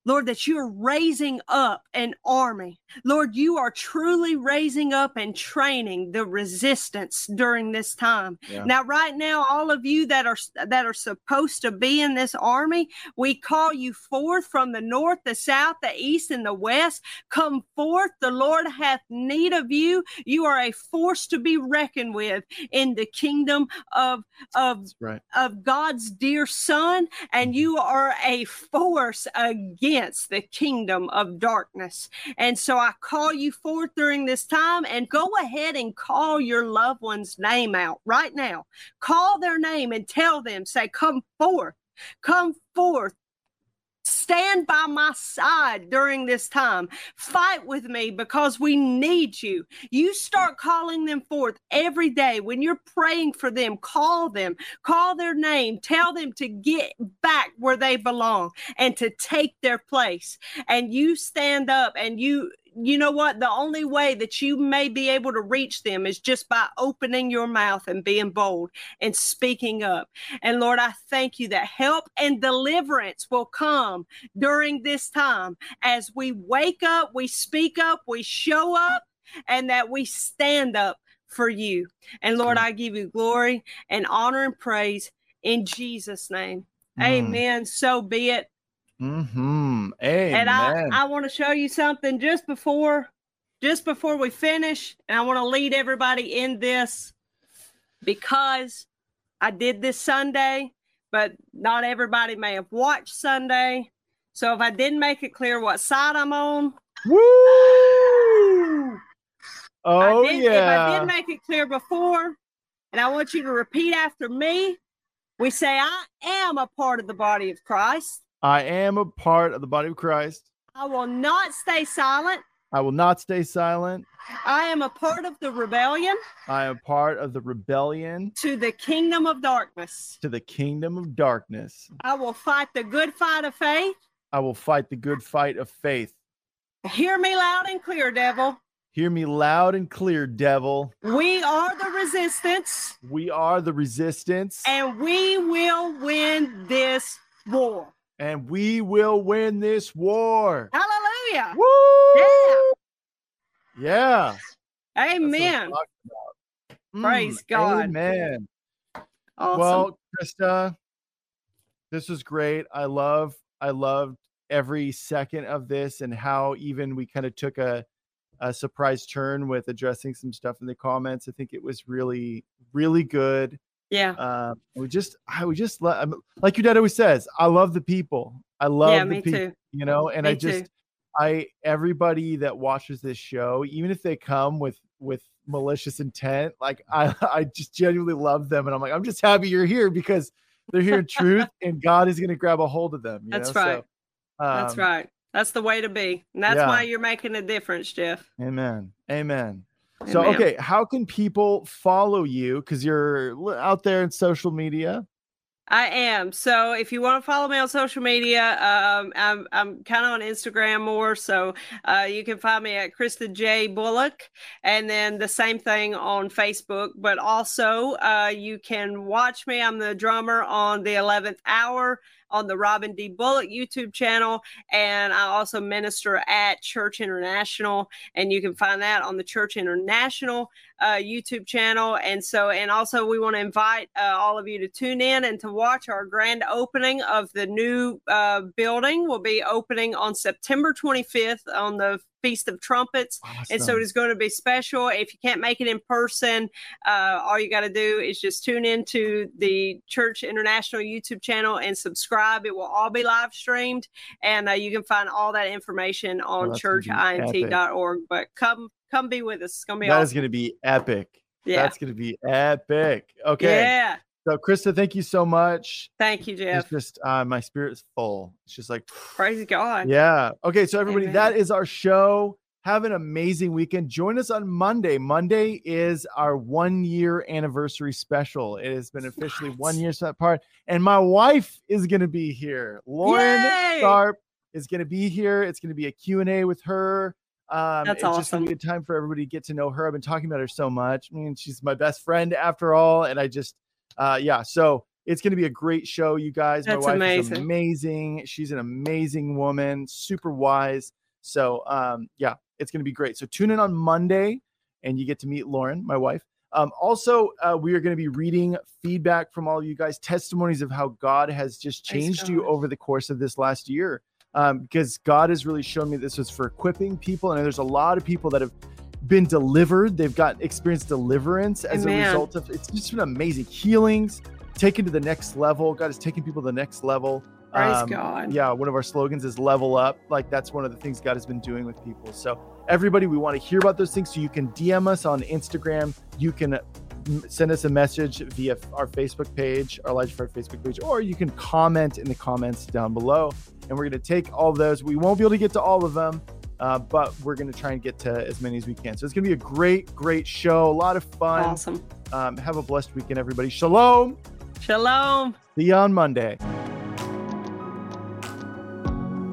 Lord, that you're raising up an army. Lord, you are truly raising up and training the resistance during this time. Yeah. Now, right now, all of you that are that are supposed to be in this army, we call you forth from the north, the south, the east, and the west. Come forth. The Lord hath need of you. You are a force to be reckoned with in the kingdom of of, right. of God's dear Son, and mm-hmm. you are a force again against the kingdom of darkness. And so I call you forth during this time and go ahead and call your loved one's name out right now. Call their name and tell them, say, Come forth, come forth Stand by my side during this time. Fight with me because we need you. You start calling them forth every day. When you're praying for them, call them, call their name, tell them to get back where they belong and to take their place. And you stand up and you you know what? The only way that you may be able to reach them is just by opening your mouth and being bold and speaking up. And Lord, I thank you that help and deliverance will come during this time as we wake up, we speak up, we show up, and that we stand up for you. And Lord, I give you glory and honor and praise in Jesus' name. Mm. Amen. So be it. Mm-hmm. Amen. And I, I want to show you something just before just before we finish, and I want to lead everybody in this because I did this Sunday, but not everybody may have watched Sunday. So if I didn't make it clear what side I'm on, woo! Oh did, yeah. If I did make it clear before, and I want you to repeat after me, we say I am a part of the body of Christ. I am a part of the body of Christ. I will not stay silent. I will not stay silent. I am a part of the rebellion. I am part of the rebellion to the kingdom of darkness. To the kingdom of darkness. I will fight the good fight of faith. I will fight the good fight of faith. Hear me loud and clear, devil. Hear me loud and clear, devil. We are the resistance. We are the resistance. And we will win this war and we will win this war. Hallelujah. Woo! Yeah. Yeah. Amen. Praise mm, God. Amen. Awesome. Well, Christa, this was great. I love, I loved every second of this and how even we kind of took a, a surprise turn with addressing some stuff in the comments. I think it was really, really good. Yeah. Uh, we just, I would just let, like your dad always says, I love the people. I love yeah, the people, too. you know, and me I just, too. I, everybody that watches this show, even if they come with, with malicious intent, like I, I just genuinely love them. And I'm like, I'm just happy you're here because they're hearing truth and God is going to grab a hold of them. that's know? right. So, um, that's right. That's the way to be. And that's yeah. why you're making a difference, Jeff. Amen. Amen. So, Amen. okay, how can people follow you? Because you're out there in social media. I am. So if you want to follow me on social media, um, I'm I'm kind of on Instagram more. So uh, you can find me at Christa J Bullock, and then the same thing on Facebook. But also uh, you can watch me. I'm the drummer on the 11th Hour on the Robin D. Bullock YouTube channel. And I also minister at Church International. And you can find that on the Church International uh, YouTube channel. And so, and also, we want to invite uh, all of you to tune in and to watch our grand opening of the new uh, building. Will be opening on September 25th on the Feast of Trumpets. Awesome. And so it is going to be special. If you can't make it in person, uh, all you got to do is just tune into the Church International YouTube channel and subscribe. It will all be live streamed. And uh, you can find all that information on oh, churchint.org. But come come be with us. It's gonna be that awesome. is gonna be epic. Yeah, that's gonna be epic. Okay. Yeah. So, Christa, thank you so much. Thank you, Jeff. It's just uh, my spirit is full. It's just like praise God. Yeah. Okay. So, everybody, Amen. that is our show. Have an amazing weekend. Join us on Monday. Monday is our one year anniversary special. It has been officially what? one year so that part, and my wife is going to be here. Lauren Yay! Tharp is going to be here. It's going to be a Q and A with her. Um, That's it's awesome. just a good time for everybody to get to know her. I've been talking about her so much. I mean, she's my best friend after all, and I just, uh, yeah. So It's going to be a great show, you guys. That's My wife amazing. is amazing. She's an amazing woman, super wise. So, um, yeah, it's going to be great. So tune in on Monday, and you get to meet Lauren, my wife. Um, also, uh, we are going to be reading feedback from all of you guys, testimonies of how God has just changed you over the course of this last year. Um, because God has really shown me this was for equipping people, and there's a lot of people that have been delivered. They've got experienced deliverance as a result of it's just been amazing healings, taken to the next level. God is taking people to the next level. Praise Um, God. Yeah, one of our slogans is level up. Like that's one of the things God has been doing with people. So everybody, we want to hear about those things. So you can DM us on Instagram. You can uh, send us a message via our Facebook page, our Elijah Fire Facebook page, or you can comment in the comments down below. And we're going to take all those. We won't be able to get to all of them, uh, but we're going to try and get to as many as we can. So it's going to be a great, great show. A lot of fun. Awesome. Um, have a blessed weekend, everybody. Shalom. Shalom. See you on Monday.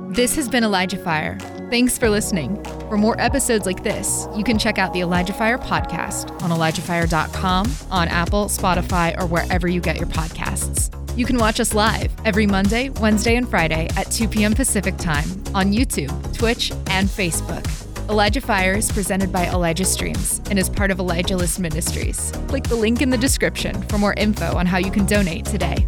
This has been Elijah Fire. Thanks for listening. For more episodes like this, you can check out the Elijah Fire podcast on ElijahFire.com, on Apple, Spotify, or wherever you get your podcasts. You can watch us live every Monday, Wednesday, and Friday at 2 p.m. Pacific Time on YouTube, Twitch, and Facebook. Elijah Fire is presented by Elijah Streams and is part of Elijah List Ministries. Click the link in the description for more info on how you can donate today.